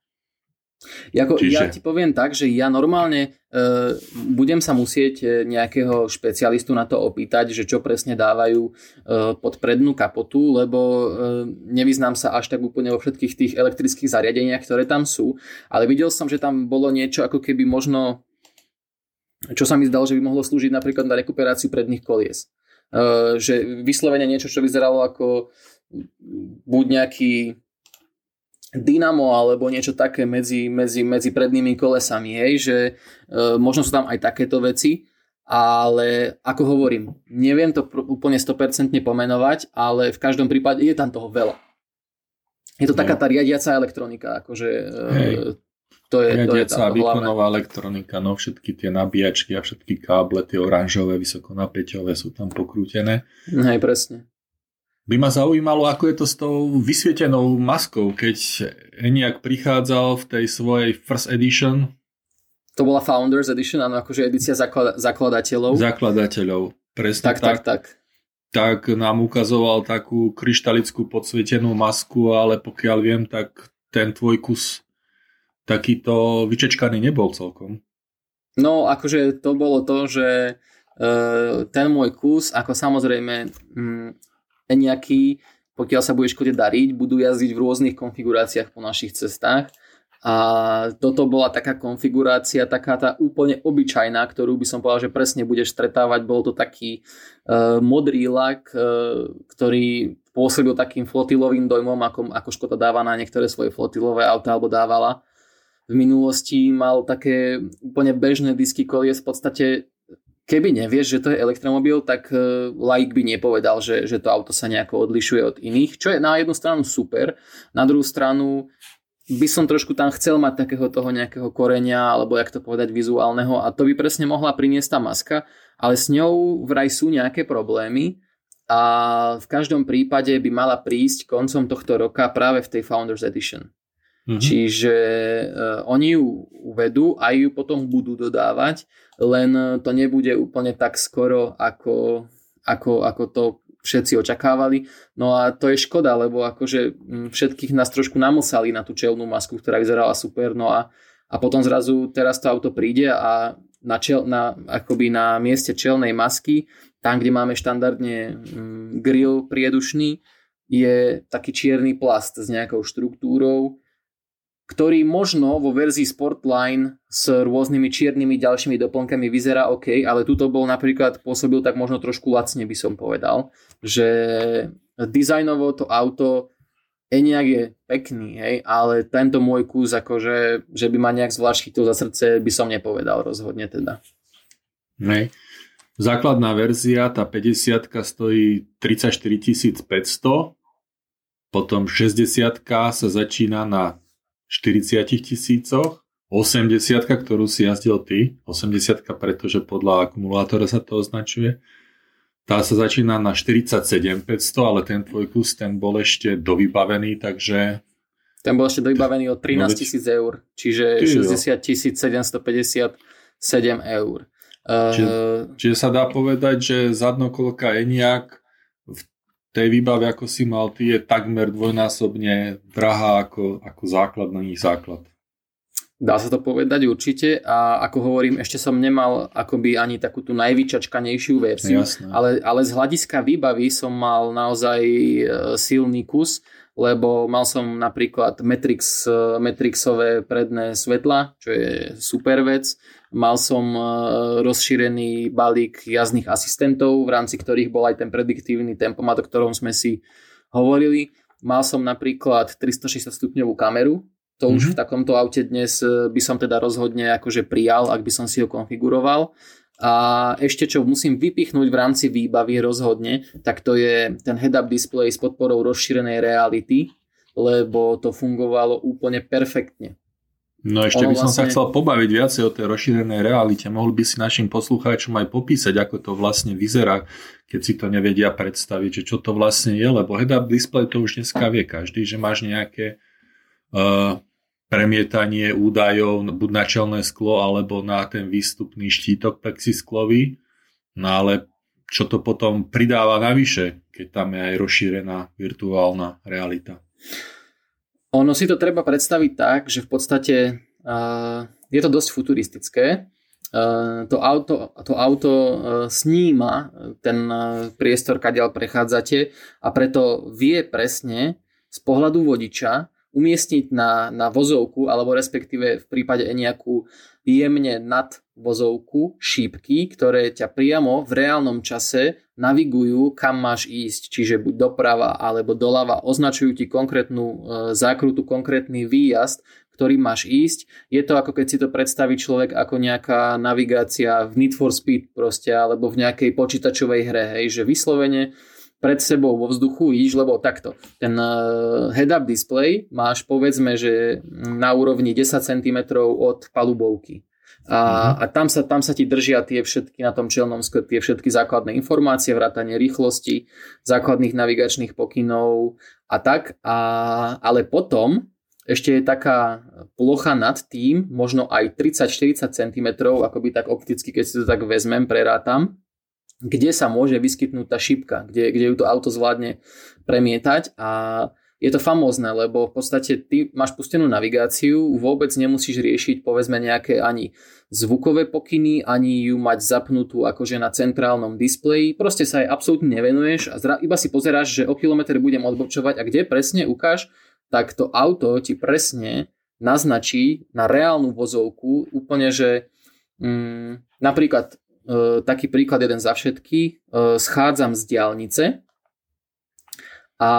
Jako, Čiže... Ja ti poviem tak, že ja normálne uh, budem sa musieť e, nejakého špecialistu na to opýtať, že čo presne dávajú uh, pod prednú kapotu, lebo uh, nevyznám sa až tak úplne vo všetkých tých elektrických zariadeniach, ktoré tam sú, ale videl som, že tam bolo niečo ako keby možno, čo sa mi zdalo, že by mohlo slúžiť napríklad na rekuperáciu predných kolies. Uh, že vyslovene niečo, čo vyzeralo ako buď nejaký dynamo alebo niečo také medzi, medzi, medzi prednými kolesami, hej, že e, možno sú tam aj takéto veci, ale ako hovorím, neviem to pr- úplne 100% pomenovať, ale v každom prípade je tam toho veľa. Je to taká tá riadiaca elektronika, akože e, to je, to je tá výkonová elektronika, no všetky tie nabíjačky a všetky káble, tie oranžové, vysokonapäťové sú tam pokrútené. Hej, presne by ma zaujímalo, ako je to s tou vysvietenou maskou, keď Eniak prichádzal v tej svojej first edition. To bola Founders Edition, áno, akože edícia zaklada- zakladateľov. Zakladateľov, presne tak. Tak, tak, tak. Tak nám ukazoval takú kryštalickú podsvietenú masku, ale pokiaľ viem, tak ten tvoj kus takýto vyčečkaný nebol celkom. No, akože to bolo to, že uh, ten môj kus, ako samozrejme um, nejaký, pokiaľ sa bude škode dariť, budú jazdiť v rôznych konfiguráciách po našich cestách. A toto bola taká konfigurácia, taká tá úplne obyčajná, ktorú by som povedal, že presne budeš stretávať. Bol to taký uh, modrý lak, uh, ktorý pôsobil takým flotilovým dojmom, ako, ako Škoda dáva na niektoré svoje flotilové auta, alebo dávala. V minulosti mal také úplne bežné disky kolies, v podstate keby nevieš, že to je elektromobil, tak uh, laik by nepovedal, že, že to auto sa nejako odlišuje od iných, čo je na jednu stranu super, na druhú stranu by som trošku tam chcel mať takého toho nejakého korenia, alebo jak to povedať, vizuálneho a to by presne mohla priniesť tá maska, ale s ňou vraj sú nejaké problémy a v každom prípade by mala prísť koncom tohto roka práve v tej Founders Edition. Mm-hmm. Čiže uh, oni ju uvedú a ju potom budú dodávať, len to nebude úplne tak skoro, ako, ako, ako to všetci očakávali. No a to je škoda, lebo akože všetkých nás trošku namosali na tú čelnú masku, ktorá vyzerala super, no a, a potom zrazu teraz to auto príde a na, čel, na, akoby na mieste čelnej masky, tam, kde máme štandardne grill priedušný, je taký čierny plast s nejakou štruktúrou, ktorý možno vo verzii Sportline s rôznymi čiernymi ďalšími doplnkami vyzerá OK, ale tuto bol napríklad pôsobil tak možno trošku lacne by som povedal, že dizajnovo to auto Eniak je pekný, hej, ale tento môj kus, akože, že by ma nejak zvlášť chytil za srdce, by som nepovedal rozhodne teda. Nej. Základná verzia, tá 50 stojí 34 500, potom 60 sa začína na 40 tisícoch, 80, ktorú si jazdil ty, 80, pretože podľa akumulátora sa to označuje, tá sa začína na 47 500, ale ten tvoj kus, ten bol ešte dovybavený, takže... Ten bol ešte dovybavený od 13 tisíc eur, čiže 60 757 eur. Čiže, uh, čiže sa dá povedať, že zadnokolka Eniak tej výbave, ako si mal ty, je takmer dvojnásobne drahá ako, ako základný základ. Dá sa to povedať určite a ako hovorím, ešte som nemal akoby ani takú tú najvyčačkanejšiu verziu, ale, ale z hľadiska výbavy som mal naozaj e, silný kus, lebo mal som napríklad Matrix, e, Matrixové predné svetla, čo je super vec. Mal som e, rozšírený balík jazdných asistentov, v rámci ktorých bol aj ten prediktívny tempomat, o ktorom sme si hovorili. Mal som napríklad 360 stupňovú kameru, to mm-hmm. už mhm. v takomto aute dnes e, by som teda rozhodne akože prijal, ak by som si ho konfiguroval. A ešte čo musím vypichnúť v rámci výbavy rozhodne, tak to je ten head-up display s podporou rozšírenej reality, lebo to fungovalo úplne perfektne. No ešte by som vlastne... sa chcel pobaviť viacej o tej rozšírenej realite. Mohol by si našim poslucháčom aj popísať, ako to vlastne vyzerá, keď si to nevedia predstaviť, že čo to vlastne je, lebo head-up display to už dneska vie každý, že máš nejaké uh, premietanie údajov buď na čelné sklo alebo na ten výstupný štítok plexisklový. No ale čo to potom pridáva navyše, keď tam je aj rozšírená virtuálna realita? Ono si to treba predstaviť tak, že v podstate uh, je to dosť futuristické. Uh, to auto, to auto uh, sníma ten uh, priestor, kadiaľ prechádzate a preto vie presne z pohľadu vodiča, umiestniť na, na vozovku, alebo respektíve v prípade nejakú jemne nad vozovku šípky, ktoré ťa priamo v reálnom čase navigujú, kam máš ísť, čiže buď doprava alebo doľava, označujú ti konkrétnu e, zákrutu, konkrétny výjazd, ktorý máš ísť. Je to ako keď si to predstaví človek ako nejaká navigácia v Need for Speed proste, alebo v nejakej počítačovej hre, hej, že vyslovene pred sebou vo vzduchu ideš, lebo takto. Ten uh, head-up display máš povedzme, že na úrovni 10 cm od palubovky. A, uh-huh. a tam, sa, tam sa ti držia tie všetky na tom čelnom skle, tie všetky základné informácie, vrátanie rýchlosti, základných navigačných pokynov a tak. A, ale potom ešte je taká plocha nad tým, možno aj 30-40 cm, akoby tak opticky, keď si to tak vezmem, prerátam, kde sa môže vyskytnúť tá šipka, kde, kde ju to auto zvládne premietať. A je to famózne, lebo v podstate ty máš pustenú navigáciu, vôbec nemusíš riešiť povedzme nejaké ani zvukové pokyny, ani ju mať zapnutú akože na centrálnom displeji, proste sa jej absolútne nevenuješ a zra, iba si pozeráš, že o kilometr budem odbočovať a kde presne ukáž, tak to auto ti presne naznačí na reálnu vozovku úplne, že mm, napríklad taký príklad jeden za všetky, e, schádzam z diálnice a,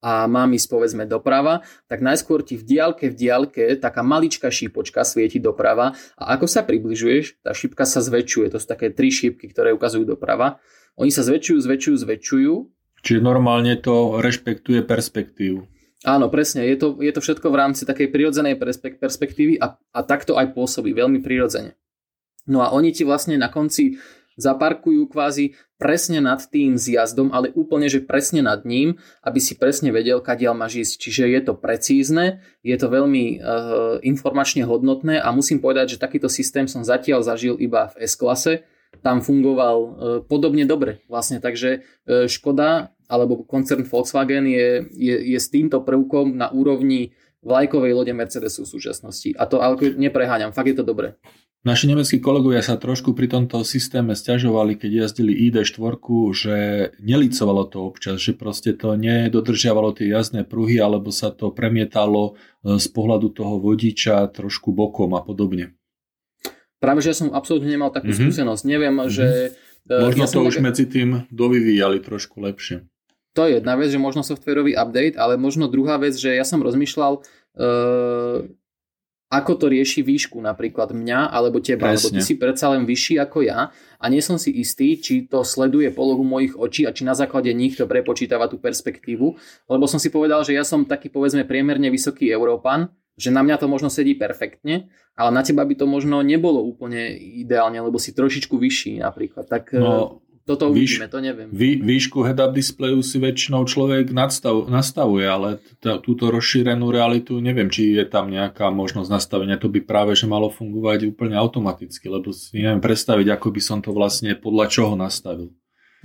a mám ísť povedzme doprava, tak najskôr ti v diálke v diálke taká maličká šípočka svieti doprava a ako sa približuješ, tá šípka sa zväčšuje, to sú také tri šípky, ktoré ukazujú doprava. Oni sa zväčšujú, zväčšujú, zväčšujú. Čiže normálne to rešpektuje perspektívu. Áno, presne. Je to, je to všetko v rámci takej prirodzenej perspektívy a, a takto aj pôsobí veľmi prirodzene. No a oni ti vlastne na konci zaparkujú kvázi presne nad tým zjazdom, ale úplne, že presne nad ním, aby si presne vedel, kadiaľ máš ísť. Čiže je to precízne, je to veľmi uh, informačne hodnotné a musím povedať, že takýto systém som zatiaľ zažil iba v S-klase. Tam fungoval uh, podobne dobre vlastne, takže uh, Škoda alebo koncern Volkswagen je, je, je s týmto prvkom na úrovni vlajkovej lode Mercedesu v súčasnosti. A to ale nepreháňam, fakt je to dobré. Naši nemeckí kolegovia sa trošku pri tomto systéme stiažovali, keď jazdili ID4, že nelicovalo to občas, že proste to nedodržiavalo tie jazdné pruhy, alebo sa to premietalo e, z pohľadu toho vodiča trošku bokom a podobne. Práve, že ja som absolútne nemal takú mm-hmm. skúsenosť. Neviem, mm-hmm. že... E, možno ja to už tak... medzi tým dovyvíjali trošku lepšie. To je jedna vec, že možno softwarový update, ale možno druhá vec, že ja som rozmýšľal, uh, ako to rieši výšku napríklad mňa alebo teba, Presne. lebo ty si predsa len vyšší ako ja a nie som si istý, či to sleduje polohu mojich očí a či na základe nich to prepočítava tú perspektívu, lebo som si povedal, že ja som taký povedzme priemerne vysoký Európan, že na mňa to možno sedí perfektne, ale na teba by to možno nebolo úplne ideálne, lebo si trošičku vyšší napríklad. Tak no, toto uvidíme, Výš, to neviem. Vý, výšku head-up displeju si väčšinou človek nadstav, nastavuje, ale t- túto rozšírenú realitu neviem, či je tam nejaká možnosť nastavenia. To by práve že malo fungovať úplne automaticky, lebo si neviem predstaviť, ako by som to vlastne podľa čoho nastavil.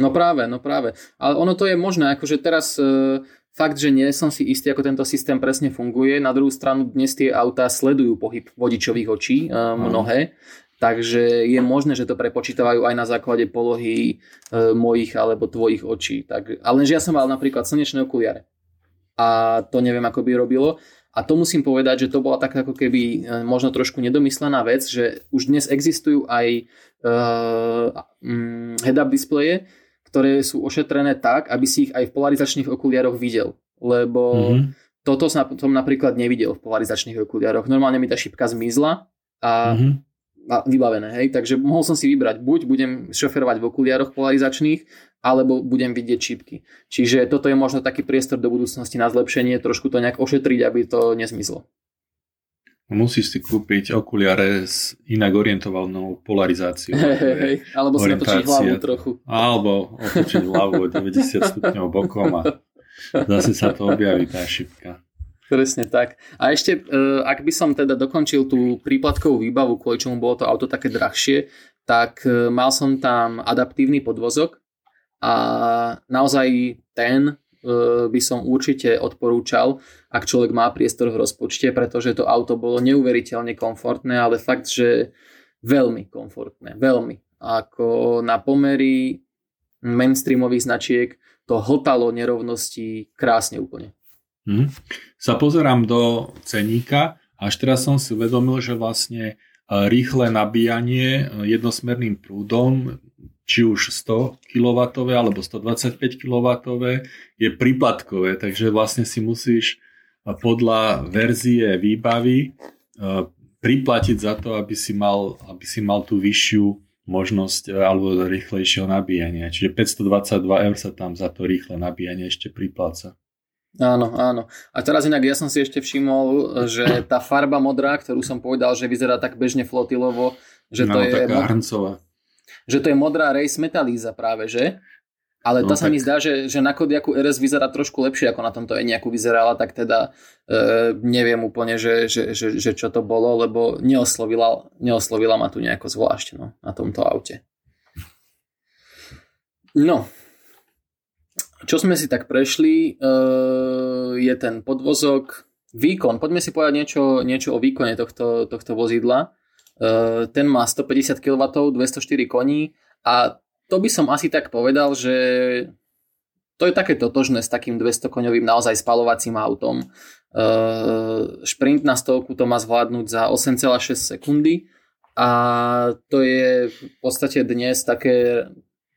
No práve, no práve. Ale ono to je možné, akože teraz e, fakt, že nie som si istý, ako tento systém presne funguje. Na druhú stranu dnes tie autá sledujú pohyb vodičových očí, e, mnohé. Takže je možné, že to prepočítavajú aj na základe polohy e, mojich alebo tvojich očí. Tak, ale lenže ja som mal napríklad slnečné okuliare. A to neviem, ako by robilo. A to musím povedať, že to bola taká ako keby e, možno trošku nedomyslená vec, že už dnes existujú aj e, mm, head-up displeje, ktoré sú ošetrené tak, aby si ich aj v polarizačných okuliaroch videl. Lebo mm-hmm. toto som napríklad nevidel v polarizačných okuliaroch. Normálne mi tá šipka zmizla a mm-hmm vybavené, hej, takže mohol som si vybrať, buď budem šoferovať v okuliároch polarizačných, alebo budem vidieť čipky. Čiže toto je možno taký priestor do budúcnosti na zlepšenie, trošku to nejak ošetriť, aby to nezmizlo. Musíš si kúpiť okuliare s inak orientovanou polarizáciou. Hey, hey, hey. Alebo si natočiť hlavu trochu. Alebo otočiť hlavu 90 stupňov bokom a zase sa to objaví tá šipka. Presne tak. A ešte, e, ak by som teda dokončil tú príplatkovú výbavu, kvôli čomu bolo to auto také drahšie, tak e, mal som tam adaptívny podvozok a naozaj ten e, by som určite odporúčal, ak človek má priestor v rozpočte, pretože to auto bolo neuveriteľne komfortné, ale fakt, že veľmi komfortné, veľmi. Ako na pomery mainstreamových značiek to hltalo nerovnosti krásne úplne. Hmm. Sa pozerám do ceníka až teraz som si uvedomil, že vlastne e, rýchle nabíjanie e, jednosmerným prúdom, či už 100 kW alebo 125 kW je príplatkové, takže vlastne si musíš e, podľa verzie výbavy priplatiť za to, aby si mal, aby si mal tú vyššiu možnosť alebo rýchlejšieho nabíjania. Čiže 522 eur sa tam za to rýchle nabíjanie ešte pripláca. Áno, áno. A teraz inak ja som si ešte všimol, že tá farba modrá, ktorú som povedal, že vyzerá tak bežne flotilovo, že to no, je... taká hrncová. Že to je modrá race metalíza práve, že? Ale no, tá sa tak... mi zdá, že, že na Kodiaku RS vyzerá trošku lepšie, ako na tomto Eniaku vyzerala, tak teda e, neviem úplne, že, že, že, že čo to bolo, lebo neoslovila, neoslovila ma tu nejako zvlášť no, na tomto aute. No, čo sme si tak prešli, eh, je ten podvozok, výkon. Poďme si povedať niečo, niečo o výkone tohto, tohto vozidla. Eh, ten má 150 kW, 204 koní a to by som asi tak povedal, že to je také totožné s takým 200 koňovým naozaj spalovacím autom. Uh, šprint na stovku to má zvládnuť za 8,6 sekundy a to je v podstate dnes také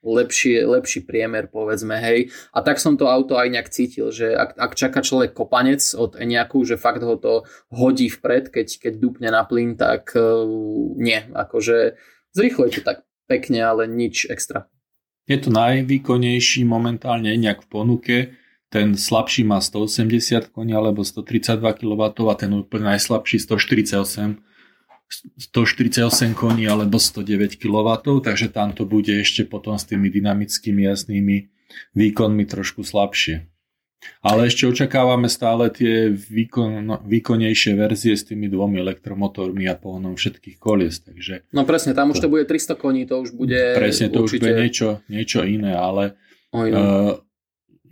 lepší, lepší priemer, povedzme, hej. A tak som to auto aj nejak cítil, že ak, ak čaká človek kopanec od nejakú, že fakt ho to hodí vpred, keď, keď dupne na plyn, tak uh, nie, akože zrýchluje to tak pekne, ale nič extra. Je to najvýkonnejší momentálne nejak v ponuke, ten slabší má 180 koní alebo 132 kW a ten úplne najslabší 148 148 koní alebo 109 kW, takže tam to bude ešte potom s tými dynamickými jasnými výkonmi trošku slabšie. Ale ešte očakávame stále tie výkon, výkonnejšie verzie s tými dvomi elektromotormi a pohonom všetkých kolies. Takže no presne, tam to, už to bude 300 koní, to už bude Presne, to určite... už bude niečo, niečo iné, ale Oj, no. uh,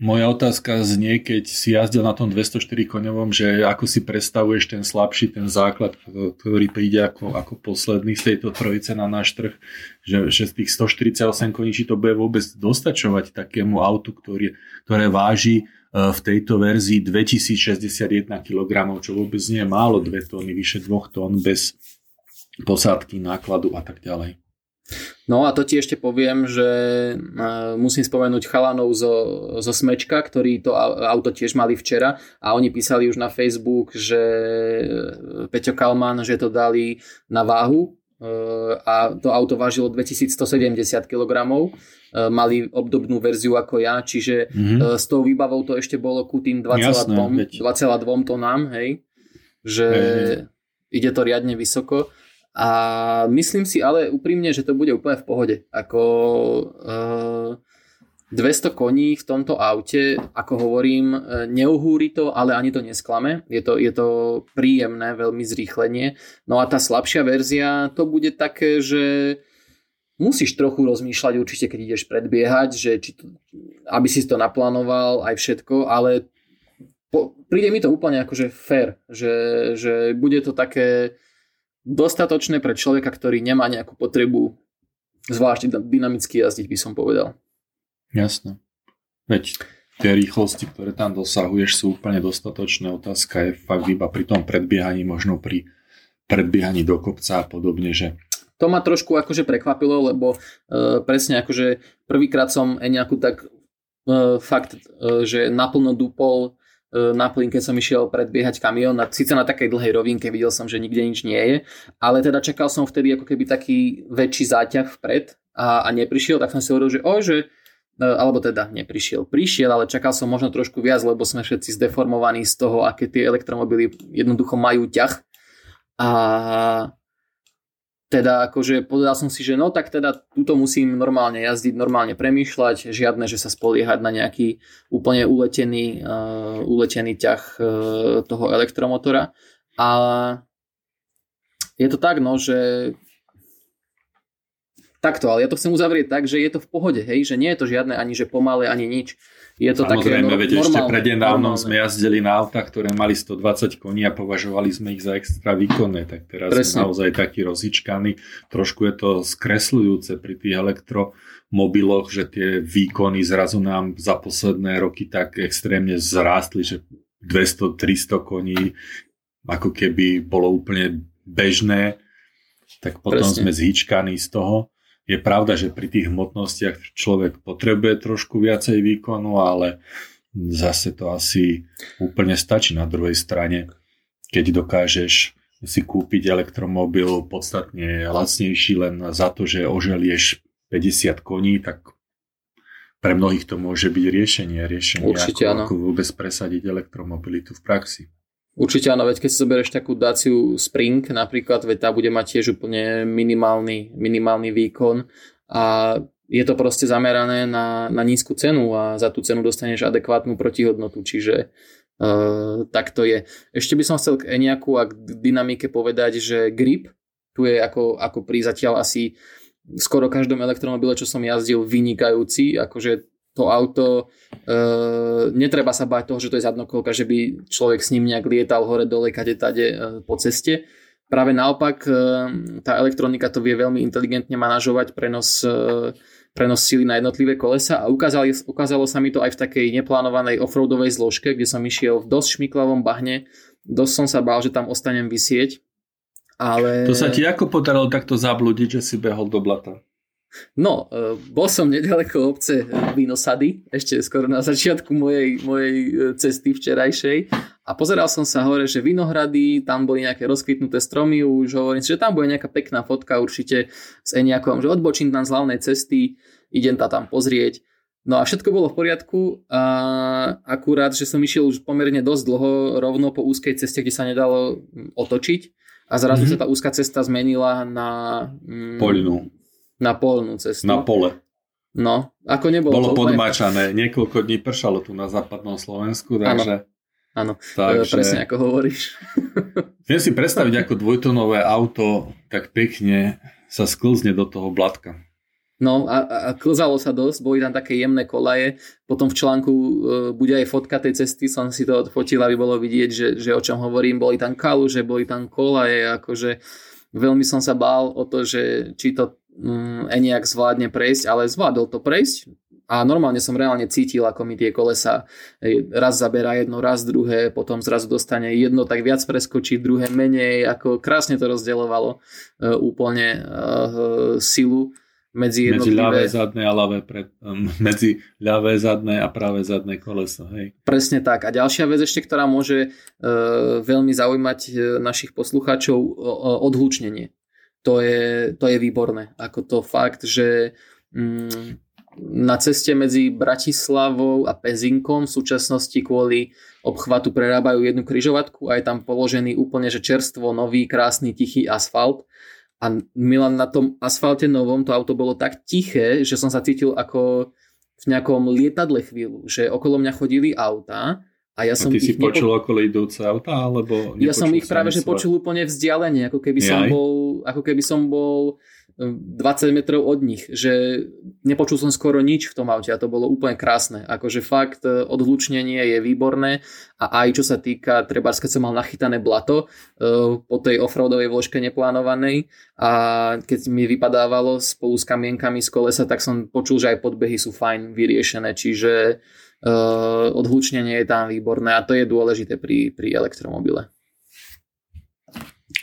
moja otázka znie, keď si jazdil na tom 204 koňovom, že ako si predstavuješ ten slabší, ten základ, ktorý príde ako, ako posledný z tejto trojice na náš trh, že, že z tých 148 koní, či to bude vôbec dostačovať takému autu, ktorý, ktoré váži e, v tejto verzii 2061 kg, čo vôbec nie je málo, 2 tóny, vyše 2 tón bez posádky, nákladu a tak ďalej. No a to ti ešte poviem, že uh, musím spomenúť chalanov zo, zo Smečka, ktorí to auto tiež mali včera a oni písali už na Facebook, že e, Peťo Kalman, že to dali na váhu uh, a to auto vážilo 2170 kg. Mali obdobnú verziu ako ja, čiže mm-hmm. s tou výbavou to ešte bolo ku tým 2,2 tonám, hej. že ide to riadne vysoko. A myslím si ale úprimne, že to bude úplne v pohode. Ako uh, 200 koní v tomto aute, ako hovorím, e, neuhúri to, ale ani to nesklame. Je to, je to príjemné, veľmi zrýchlenie. No a tá slabšia verzia, to bude také, že musíš trochu rozmýšľať určite, keď ideš predbiehať, že či to, aby si to naplánoval aj všetko, ale po, príde mi to úplne akože fair, že, že bude to také dostatočné pre človeka, ktorý nemá nejakú potrebu zvlášť dynamicky jazdiť, by som povedal. Jasné. Veď tie rýchlosti, ktoré tam dosahuješ, sú úplne dostatočné. Otázka je fakt iba pri tom predbiehaní, možno pri predbiehaní do kopca a podobne, že to ma trošku akože prekvapilo, lebo e, presne akože prvýkrát som nejakú tak e, fakt, e, že naplno dupol e, na plyn, keď som išiel predbiehať kamión, na, síce na takej dlhej rovinke, videl som, že nikde nič nie je, ale teda čakal som vtedy ako keby taký väčší záťah vpred a, a neprišiel, tak som si hovoril, že o, že E, alebo teda neprišiel. Prišiel, ale čakal som možno trošku viac, lebo sme všetci zdeformovaní z toho, aké tie elektromobily jednoducho majú ťah. A teda akože povedal som si, že no tak teda túto musím normálne jazdiť, normálne premýšľať, žiadne, že sa spoliehať na nejaký úplne uletený, uh, uletený ťah uh, toho elektromotora. A je to tak, no, že takto, ale ja to chcem uzavrieť tak, že je to v pohode, hej, že nie je to žiadne ani že pomalé, ani nič. Je to Samozrejme, také veď normálne, ešte prednedávnom sme jazdili na autách, ktoré mali 120 koní a považovali sme ich za extra výkonné, tak teraz Presne. sme naozaj takí rozhičkaní. Trošku je to skresľujúce pri tých elektromobiloch, že tie výkony zrazu nám za posledné roky tak extrémne zrástli, že 200-300 koní ako keby bolo úplne bežné, tak potom Presne. sme zhýčkaní z toho. Je pravda, že pri tých hmotnostiach človek potrebuje trošku viacej výkonu, ale zase to asi úplne stačí na druhej strane, keď dokážeš si kúpiť elektromobil podstatne lacnejší len za to, že oželieš 50 koní, tak pre mnohých to môže byť riešenie. Riešenie, Určite, ako, ako vôbec presadiť elektromobilitu v praxi. Určite áno, veď keď si zoberieš takú Daciu Spring napríklad, veď tá bude mať tiež úplne minimálny, minimálny výkon a je to proste zamerané na, na nízku cenu a za tú cenu dostaneš adekvátnu protihodnotu, čiže uh, tak to je. Ešte by som chcel k Eniaku a k dynamike povedať, že grip tu je ako, ako pri zatiaľ asi skoro každom elektromobile, čo som jazdil, vynikajúci, akože to auto, e, netreba sa báť toho, že to je zadnokolka, že by človek s ním nejak lietal hore dole, kade tade e, po ceste. Práve naopak, e, tá elektronika to vie veľmi inteligentne manažovať prenos, e, prenos sily na jednotlivé kolesa a ukázalo, ukázalo sa mi to aj v takej neplánovanej offroadovej zložke, kde som išiel v dosť šmiklavom bahne. Dosť som sa bál, že tam ostanem vysieť. Ale... To sa ti ako podarilo takto zablúdiť, že si behol do blata? No, e, bol som nedaleko obce Vinosady, ešte skoro na začiatku mojej, mojej e, cesty včerajšej a pozeral som sa hore, že Vinohrady, tam boli nejaké rozkvitnuté stromy, už hovorím si, že tam bude nejaká pekná fotka určite s Eniakom, že odbočím tam z hlavnej cesty, idem ta tam pozrieť. No a všetko bolo v poriadku a akurát, že som išiel už pomerne dosť dlho rovno po úzkej ceste, kde sa nedalo otočiť a zrazu mm-hmm. sa tá úzka cesta zmenila na... Mm, Poľnú na polnú cestu. Na pole. No, ako nebolo Bolo to podmačané, úplne... niekoľko dní pršalo tu na západnom Slovensku, takže... Áno, takže... presne ako hovoríš. Viem si predstaviť, ako dvojtonové auto tak pekne sa sklzne do toho blatka. No a, a klzalo sa dosť, boli tam také jemné kolaje, potom v článku e, bude aj fotka tej cesty, som si to odfotil, aby bolo vidieť, že, že o čom hovorím, boli tam kaluže, boli tam kolaje, akože veľmi som sa bál o to, že či to Eniak zvládne prejsť, ale zvládol to prejsť a normálne som reálne cítil, ako mi tie kolesa raz zabera jedno, raz druhé, potom zrazu dostane jedno, tak viac preskočí, druhé menej, ako krásne to rozdeľovalo uh, úplne uh, silu medzi jednotlivé... Medzi ľavé zadné a ľavé pred, medzi ľavé zadné a práve zadné koleso, hej. Presne tak. A ďalšia vec ešte, ktorá môže uh, veľmi zaujímať našich poslucháčov, uh, odhlučnenie to je, to je výborné. Ako to fakt, že mm, na ceste medzi Bratislavou a Pezinkom v súčasnosti kvôli obchvatu prerábajú jednu kryžovatku a je tam položený úplne že čerstvo, nový, krásny, tichý asfalt. A Milan na tom asfalte novom to auto bolo tak tiché, že som sa cítil ako v nejakom lietadle chvíľu, že okolo mňa chodili auta a ja som a ty si počul nepo... okolo idúce auta, alebo Ja som ich práve že počul úplne vzdialene, ako keby som bol, ako keby som bol 20 metrov od nich, že nepočul som skoro nič v tom aute a to bolo úplne krásne. Akože fakt e, odhlučnenie je výborné a aj čo sa týka, treba keď som mal nachytané blato e, po tej offroadovej vložke neplánovanej a keď mi vypadávalo spolu s kamienkami z kolesa, tak som počul, že aj podbehy sú fajn vyriešené, čiže e, odhlučnenie je tam výborné a to je dôležité pri, pri elektromobile.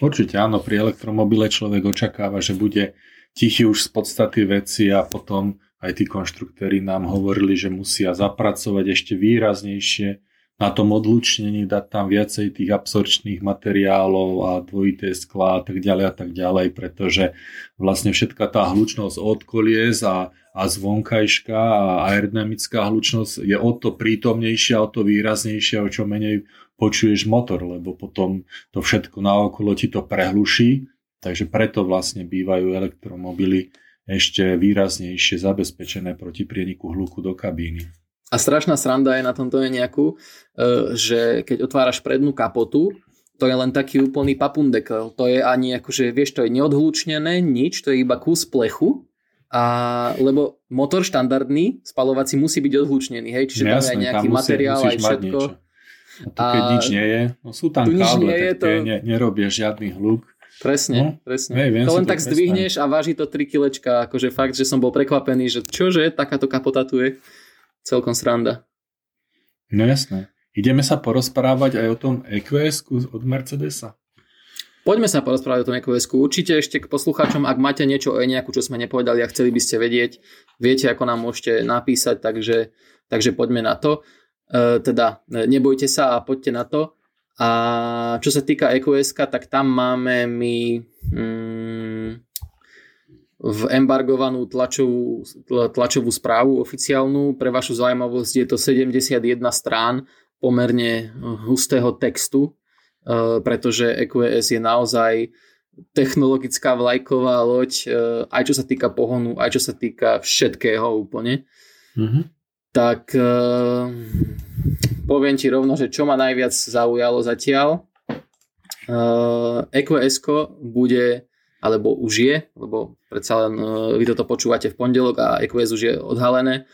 Určite áno, pri elektromobile človek očakáva, že bude tichý už z podstaty veci a potom aj tí konštruktéri nám hovorili, že musia zapracovať ešte výraznejšie na tom odlučnení, dať tam viacej tých absorčných materiálov a dvojité skla a tak ďalej a tak ďalej, pretože vlastne všetka tá hlučnosť od kolies a, a zvonkajška a aerodynamická hlučnosť je o to prítomnejšia, o to výraznejšia, o čo menej počuješ motor, lebo potom to všetko naokolo ti to prehluší, takže preto vlastne bývajú elektromobily ešte výraznejšie zabezpečené proti prieniku hluku do kabíny. A strašná sranda je na tomto je nejakú, e, že keď otváraš prednú kapotu, to je len taký úplný papundekel. To je ani akože, vieš, to je neodhlučnené, nič, to je iba kus plechu, a, lebo motor štandardný, spalovací musí byť odhlučnený, hej, čiže Jasne, tam je nejaký tam musí, materiál aj všetko. Niečo. A tu keď a nič nie je, no sú tam káble, tak je, to... ne, nerobia žiadny hluk. Presne, no, presne. Hej, to len tak zdvihneš a váži to 3 kilečka, akože fakt, že som bol prekvapený, že čože, takáto kapota tu je. Celkom sranda. No jasné. Ideme sa porozprávať aj o tom EQS od Mercedesa. Poďme sa porozprávať o tom EQS. Určite ešte k poslucháčom, ak máte niečo o nejakú, čo sme nepovedali a chceli by ste vedieť, viete, ako nám môžete napísať, takže, takže poďme na to. E, teda e, nebojte sa a poďte na to. A čo sa týka EQS, tak tam máme my mm, v embargovanú tlačovú, tlačovú správu oficiálnu. Pre vašu zaujímavosť je to 71 strán pomerne hustého textu, e, pretože EQS je naozaj technologická vlajková loď, aj čo sa týka pohonu, aj čo sa týka všetkého úplne. Mm-hmm tak uh, poviem ti rovno, že čo ma najviac zaujalo zatiaľ. Uh, EQS bude, alebo už je, lebo predsa len uh, vy toto počúvate v pondelok a EQS už je odhalené.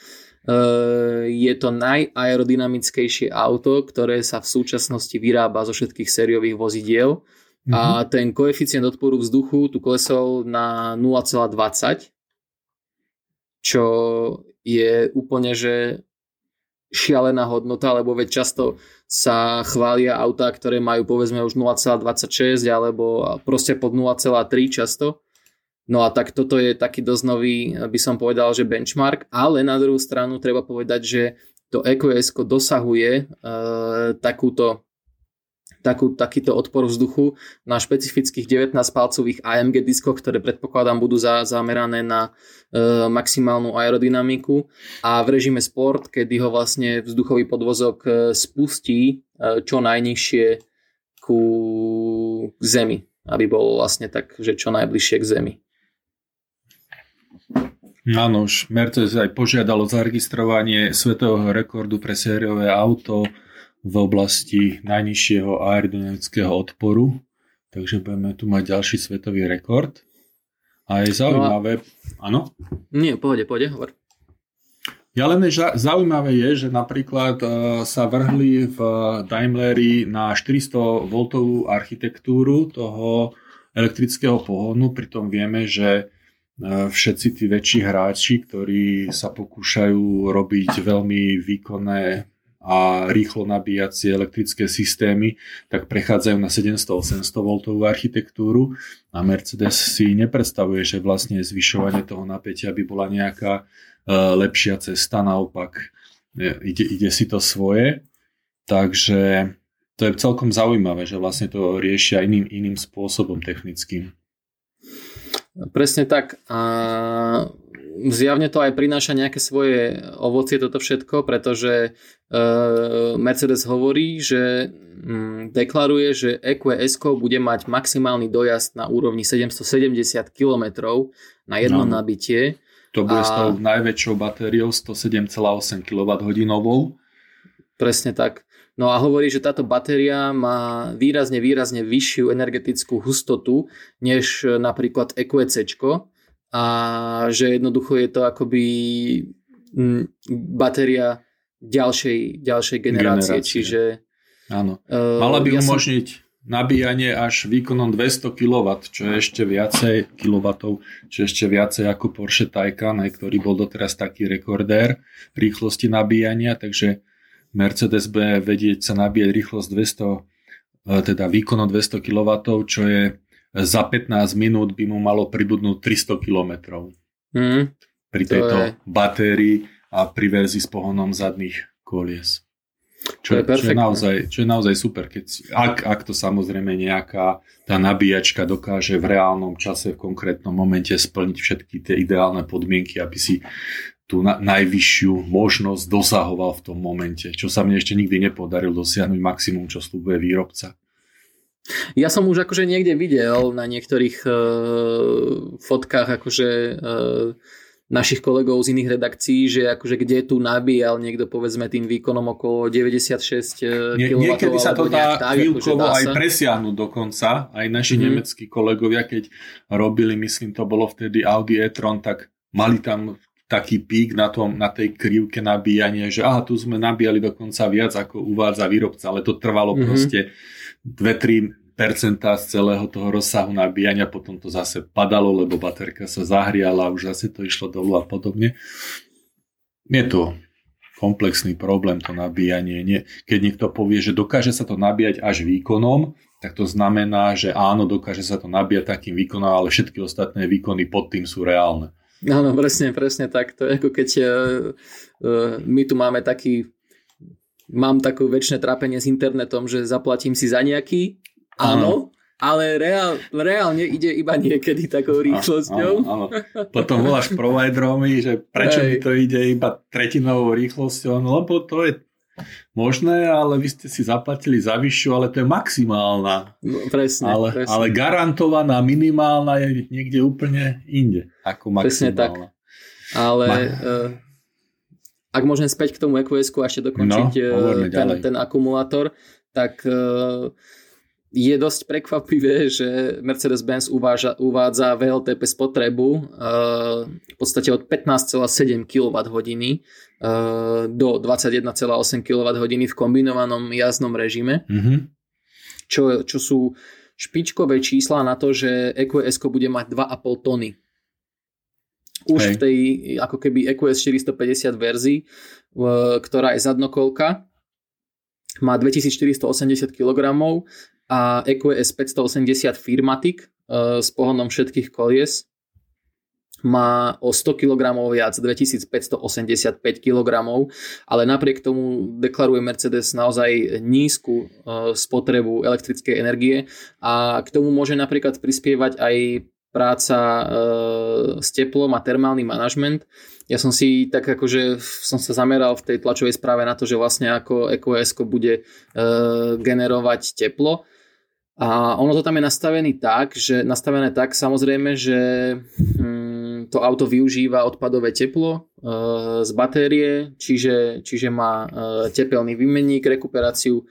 Uh, je to najaerodynamickejšie auto, ktoré sa v súčasnosti vyrába zo všetkých sériových vozidiel mm-hmm. a mhm. ten koeficient odporu vzduchu tu klesol na 0,20 čo je úplne, že šialená hodnota, lebo veď často sa chvália autá, ktoré majú povedzme už 0,26 alebo proste pod 0,3 často. No a tak toto je taký dosť nový, by som povedal, že benchmark, ale na druhú stranu treba povedať, že to EQS dosahuje e, takúto takú, takýto odpor vzduchu na špecifických 19-palcových AMG diskoch, ktoré predpokladám budú za, zamerané na e, maximálnu aerodynamiku. A v režime sport, kedy ho vlastne vzduchový podvozok e, spustí e, čo najnižšie ku k zemi, aby bol vlastne tak, že čo najbližšie k zemi. Áno, už Mercedes aj požiadalo zaregistrovanie svetového rekordu pre sériové auto v oblasti najnižšieho aerodynamického odporu, takže budeme tu mať ďalší svetový rekord. A je zaujímavé... Áno? No Nie, pohode, pohode, hovor. Ja len je, zaujímavé je, že napríklad uh, sa vrhli v Daimleri na 400 V architektúru toho elektrického pohonu, pritom vieme, že uh, všetci tí väčší hráči, ktorí sa pokúšajú robiť veľmi výkonné a rýchlo nabíjacie elektrické systémy, tak prechádzajú na 700-800 V architektúru a Mercedes si nepredstavuje, že vlastne zvyšovanie toho napätia by bola nejaká uh, lepšia cesta, naopak ide, ide si to svoje. Takže to je celkom zaujímavé, že vlastne to riešia iným, iným spôsobom technickým. Presne tak. A zjavne to aj prináša nejaké svoje ovocie toto všetko, pretože uh, Mercedes hovorí, že um, deklaruje, že EQS bude mať maximálny dojazd na úrovni 770 km na jedno no, nabitie. To bude a... s tou najväčšou batériou 107,8 kWh. Presne tak. No a hovorí, že táto batéria má výrazne, výrazne vyššiu energetickú hustotu než napríklad EQC a že jednoducho je to akoby batéria ďalšej, ďalšej generácie, generácie. čiže... Áno. Uh, Mala by ja umožniť som... nabíjanie až výkonom 200 kW, čo je ešte viacej kW, čo je ešte viacej ako Porsche Taycan, ktorý bol doteraz taký rekordér rýchlosti nabíjania, takže Mercedes bude vedieť sa nabíjať rýchlosť 200, e, teda výkonom 200 kW, čo je za 15 minút by mu malo pribudnúť 300 km. Mm, pri tejto je... batérii a pri verzii s pohonom zadných kolies. Čo, je čo, je naozaj, čo je naozaj super, keď, ak, ak to samozrejme nejaká tá nabíjačka dokáže v reálnom čase, v konkrétnom momente splniť všetky tie ideálne podmienky, aby si tú na, najvyššiu možnosť dosahoval v tom momente, čo sa mne ešte nikdy nepodarilo dosiahnuť maximum, čo slúbuje výrobca. Ja som už akože niekde videl na niektorých uh, fotkách akože uh, našich kolegov z iných redakcií, že akože kde tu nabíjal niekto povedzme tým výkonom okolo 96 Nie, kW. Niekedy sa to dá tak, chvíľkovo akože aj presiahnuť dokonca. Aj naši mm-hmm. nemeckí kolegovia, keď robili, myslím to bolo vtedy Audi e-tron, tak mali tam taký pík na, tom, na tej krivke nabíjania, že aha, tu sme nabíjali dokonca viac ako uvádza výrobca, ale to trvalo mm-hmm. proste 2-3 z celého toho rozsahu nabíjania, potom to zase padalo, lebo baterka sa zahriala, už zase to išlo dolu a podobne. Je to komplexný problém to nabíjanie. Nie, keď niekto povie, že dokáže sa to nabíjať až výkonom, tak to znamená, že áno, dokáže sa to nabíjať takým výkonom, ale všetky ostatné výkony pod tým sú reálne. Áno, presne, presne tak. To je ako keď uh, uh, my tu máme taký mám takú väčšie trápenie s internetom, že zaplatím si za nejaký Áno, ale reál, reálne ide iba niekedy takou rýchlosťou. Áno, áno. Potom voláš provideromi, že prečo Hej. mi to ide iba tretinovou rýchlosťou, no lebo to je možné, ale vy ste si zaplatili za vyššiu, ale to je maximálna. No, presne, ale, presne. ale garantovaná minimálna je niekde úplne inde ako maximálna. Presne tak. Ale Ma... uh, ak môžem späť k tomu EQS a ešte dokončiť no, e, ten, ten akumulátor, tak uh, je dosť prekvapivé, že Mercedes-Benz uváža, uvádza VLTP spotrebu uh, v podstate od 15,7 kWh uh, do 21,8 kWh v kombinovanom jazdnom režime, mm-hmm. čo, čo sú špičkové čísla na to, že EQS bude mať 2,5 tony. Už Hej. v tej ako keby EQS 450 verzii, uh, ktorá je zadnokolka, má 2480 kg a EQS 580 Firmatic uh, s pohonom všetkých kolies má o 100 kg viac, 2585 kg, ale napriek tomu deklaruje Mercedes naozaj nízku uh, spotrebu elektrickej energie a k tomu môže napríklad prispievať aj práca uh, s teplom a termálny manažment. Ja som si tak akože som sa zameral v tej tlačovej správe na to, že vlastne ako EQS bude generovať teplo a ono to tam je nastavené tak, že nastavené tak samozrejme, že hm, to auto využíva odpadové teplo e, z batérie, čiže, čiže má e, tepelný výmenník, rekuperáciu e,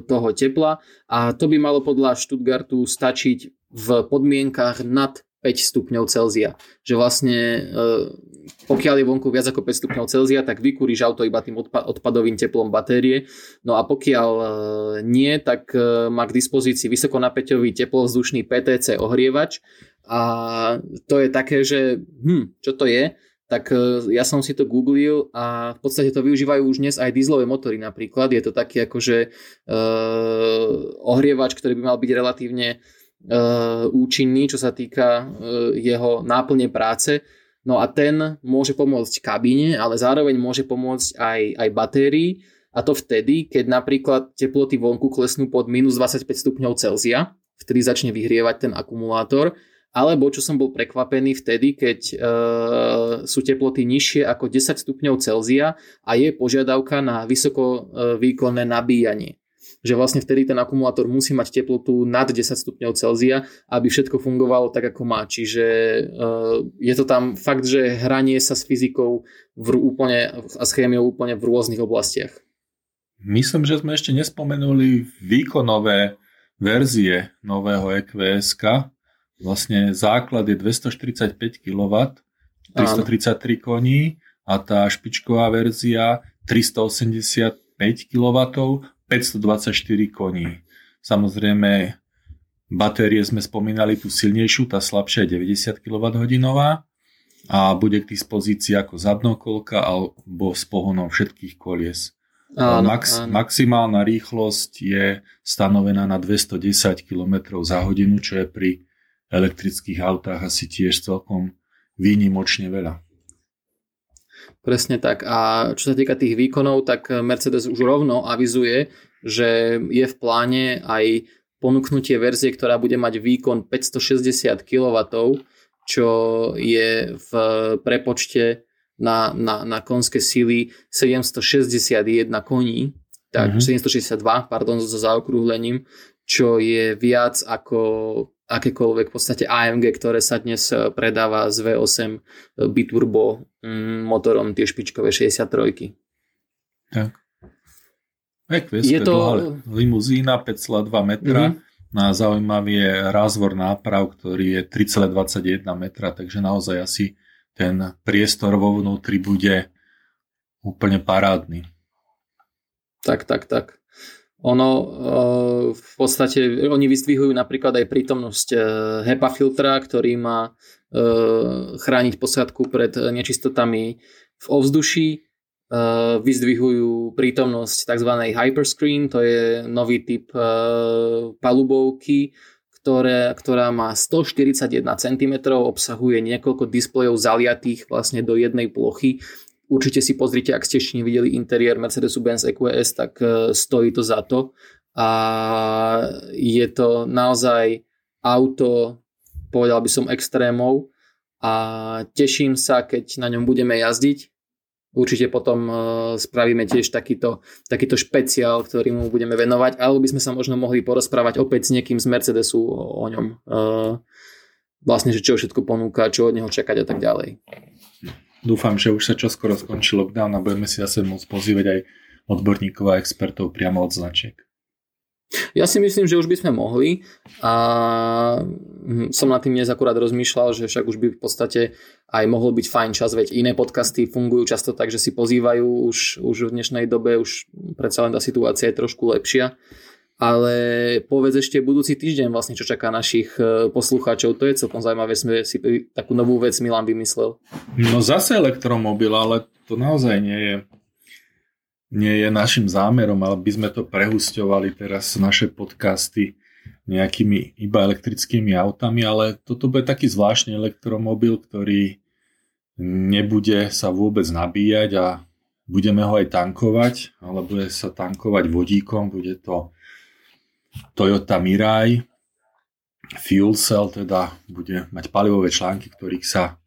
toho tepla. A to by malo podľa Stuttgartu stačiť v podmienkach nad 5 stupňov Celzia. Že vlastne e, pokiaľ je vonku viac ako 5 stupňov Celzia, tak vykúriš auto iba tým odpadovým teplom batérie. No a pokiaľ e, nie, tak e, má k dispozícii vysokonapäťový teplovzdušný PTC ohrievač a to je také, že hm, čo to je? tak e, ja som si to googlil a v podstate to využívajú už dnes aj dieselové motory napríklad. Je to taký akože uh, ohrievač, ktorý by mal byť relatívne účinný, čo sa týka uh, jeho náplne práce. No a ten môže pomôcť kabíne, ale zároveň môže pomôcť aj, aj batérii a to vtedy, keď napríklad teploty vonku klesnú pod minus 25 stupňov Celzia, vtedy začne vyhrievať ten akumulátor alebo čo som bol prekvapený vtedy, keď e, sú teploty nižšie ako 10 stupňov Celzia a je požiadavka na vysoko e, výkonné nabíjanie. Že vlastne vtedy ten akumulátor musí mať teplotu nad 10 stupňov Celzia, aby všetko fungovalo tak, ako má. Čiže e, je to tam fakt, že hranie sa s fyzikou v, úplne, a s chémiou úplne v rôznych oblastiach. Myslím, že sme ešte nespomenuli výkonové verzie nového EQS. Vlastne základ je 245 kW, 333 koní a tá špičková verzia 385 kW, 524 koní. Samozrejme, batérie sme spomínali tú silnejšiu, tá slabšia je 90 kWh a bude k dispozícii ako zadnokolka alebo s pohonom všetkých kolies. Áno, Max, áno. Maximálna rýchlosť je stanovená na 210 km za hodinu, čo je pri elektrických autách asi tiež celkom výnimočne veľa. Presne tak. A čo sa týka tých výkonov, tak Mercedes už rovno avizuje, že je v pláne aj ponúknutie verzie, ktorá bude mať výkon 560 kW, čo je v prepočte na, na, na konské síly 761 koní, tak mm-hmm. 762, pardon, so zaokrúhlením, čo je viac ako akékoľvek v podstate AMG, ktoré sa dnes eh, predáva s V8 eh, biturbo mm, motorom tie špičkové 63. Tak. Equus, je to limuzína 5,2 metra. Mm-hmm. Na zaujímavý je rázvor náprav, ktorý je 3,21 metra, takže naozaj asi ten priestor vo vnútri bude úplne parádny. Tak, tak, tak. Ono eh, v podstate, oni vyzdvihujú napríklad aj prítomnosť eh, HEPA filtra, ktorý má eh, chrániť posádku pred nečistotami v ovzduší. Vyzdvihujú prítomnosť tzv. hyperscreen, to je nový typ palubovky, ktoré, ktorá má 141 cm, obsahuje niekoľko displejov zaliatých vlastne do jednej plochy. Určite si pozrite, ak ste ešte nevideli interiér Mercedes-Benz EQS, tak e, stojí to za to. A je to naozaj auto, povedal by som, extrémov a teším sa, keď na ňom budeme jazdiť Určite potom uh, spravíme tiež takýto, takýto špeciál, ktorý mu budeme venovať, alebo by sme sa možno mohli porozprávať opäť s niekým z Mercedesu o, ňom. Uh, vlastne, že čo všetko ponúka, čo od neho čakať a tak ďalej. Dúfam, že už sa čoskoro skončí lockdown a budeme si zase môcť pozývať aj odborníkov a expertov priamo od značiek. Ja si myslím, že už by sme mohli a hm, som nad tým dnes akurát rozmýšľal, že však už by v podstate aj mohol byť fajn čas, veď iné podcasty fungujú často tak, že si pozývajú už, už v dnešnej dobe, už predsa len tá situácia je trošku lepšia. Ale povedz ešte budúci týždeň vlastne, čo čaká našich e, poslucháčov. To je celkom zaujímavé, sme si takú novú vec Milan vymyslel. No zase elektromobil, ale to naozaj nie je nie je našim zámerom, ale by sme to prehusťovali teraz naše podcasty nejakými iba elektrickými autami, ale toto bude taký zvláštny elektromobil, ktorý nebude sa vôbec nabíjať a budeme ho aj tankovať, ale bude sa tankovať vodíkom, bude to Toyota Mirai, fuel cell, teda bude mať palivové články, ktorých sa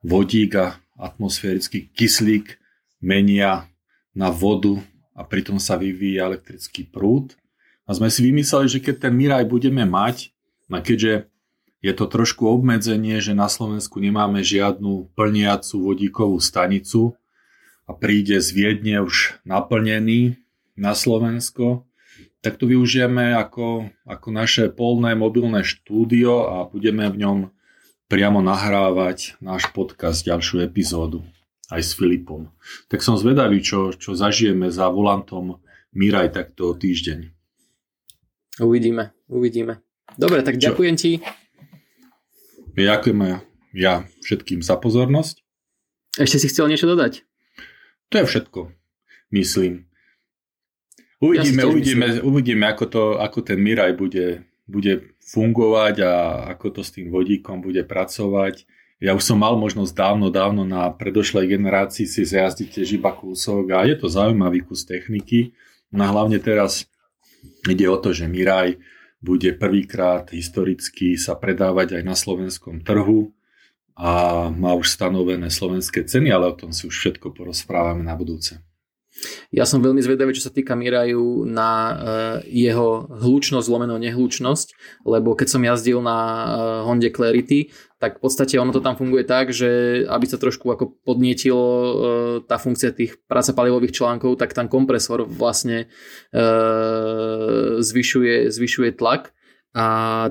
vodík a atmosférický kyslík menia na vodu a pritom sa vyvíja elektrický prúd. A sme si vymysleli, že keď ten Miraj budeme mať, a keďže je to trošku obmedzenie, že na Slovensku nemáme žiadnu plniacu vodíkovú stanicu a príde z Viedne už naplnený na Slovensko, tak to využijeme ako, ako naše polné mobilné štúdio a budeme v ňom priamo nahrávať náš podcast, ďalšiu epizódu aj s Filipom. Tak som zvedavý, čo, čo zažijeme za volantom Miraj takto týždeň. Uvidíme, uvidíme. Dobre, tak čo? ďakujem ti. Ďakujem ja, všetkým za pozornosť. Ešte si chcel niečo dodať? To je všetko, myslím. Uvidíme, ja uvidíme, myslím. uvidíme ako, to, ako ten Miraj bude, bude fungovať a ako to s tým vodíkom bude pracovať ja už som mal možnosť dávno, dávno na predošlej generácii si zjazdiť tiež iba kúsok a je to zaujímavý kus techniky. No a hlavne teraz ide o to, že Miraj bude prvýkrát historicky sa predávať aj na slovenskom trhu a má už stanovené slovenské ceny, ale o tom si už všetko porozprávame na budúce. Ja som veľmi zvedavý, čo sa týka Miraju na uh, jeho hlučnosť, lomeno nehlučnosť, lebo keď som jazdil na uh, Honde Clarity, tak v podstate ono to tam funguje tak, že aby sa trošku ako podnietilo uh, tá funkcia tých práca palivových článkov, tak tam kompresor vlastne zvyšuje, zvyšuje tlak a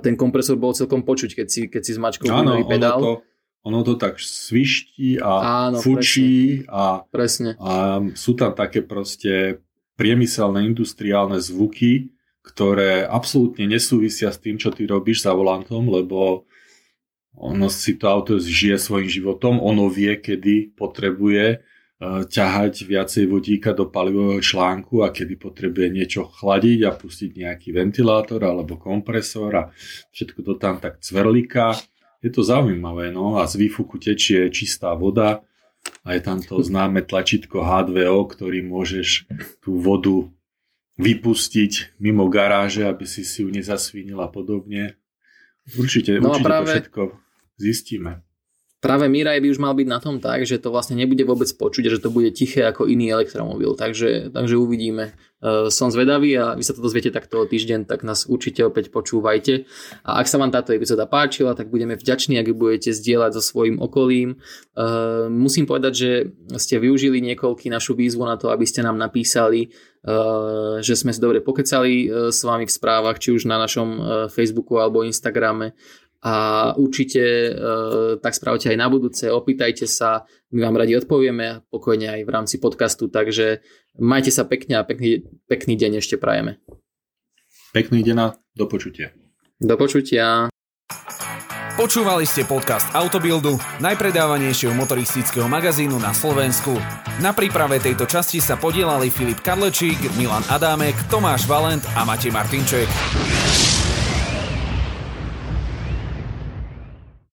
ten kompresor bol celkom počuť, keď si, keď si zmačkol pedál. to ono to tak sviští a Áno, fučí presne. A, presne. a sú tam také proste priemyselné, industriálne zvuky, ktoré absolútne nesúvisia s tým, čo ty robíš za volantom, lebo ono si to auto žije svojim životom, ono vie, kedy potrebuje uh, ťahať viacej vodíka do palivového článku a kedy potrebuje niečo chladiť a pustiť nejaký ventilátor alebo kompresor a všetko to tam tak cvrlíka je to zaujímavé, no a z výfuku tečie čistá voda a je tam to známe tlačítko H2O, ktorý môžeš tú vodu vypustiť mimo garáže, aby si si ju nezasvinil a podobne. Určite, no určite práve... to všetko zistíme. Práve Mirai by už mal byť na tom tak, že to vlastne nebude vôbec počuť, že to bude tiché ako iný elektromobil. Takže, takže uvidíme. Uh, som zvedavý a vy sa to dozviete takto o týždeň, tak nás určite opäť počúvajte. A ak sa vám táto epizóda páčila, tak budeme vďační, ak ju budete zdieľať so svojím okolím. Uh, musím povedať, že ste využili niekoľky našu výzvu na to, aby ste nám napísali, uh, že sme si dobre pokecali s vami v správach, či už na našom Facebooku alebo Instagrame a určite e, tak spravte aj na budúce, opýtajte sa, my vám radi odpovieme pokojne aj v rámci podcastu, takže majte sa pekne a pekný, pekný deň ešte prajeme. Pekný deň a do počutia. Do počutia. Počúvali ste podcast Autobildu, najpredávanejšieho motoristického magazínu na Slovensku. Na príprave tejto časti sa podielali Filip Kadlečík, Milan Adámek, Tomáš Valent a Matej Martinček.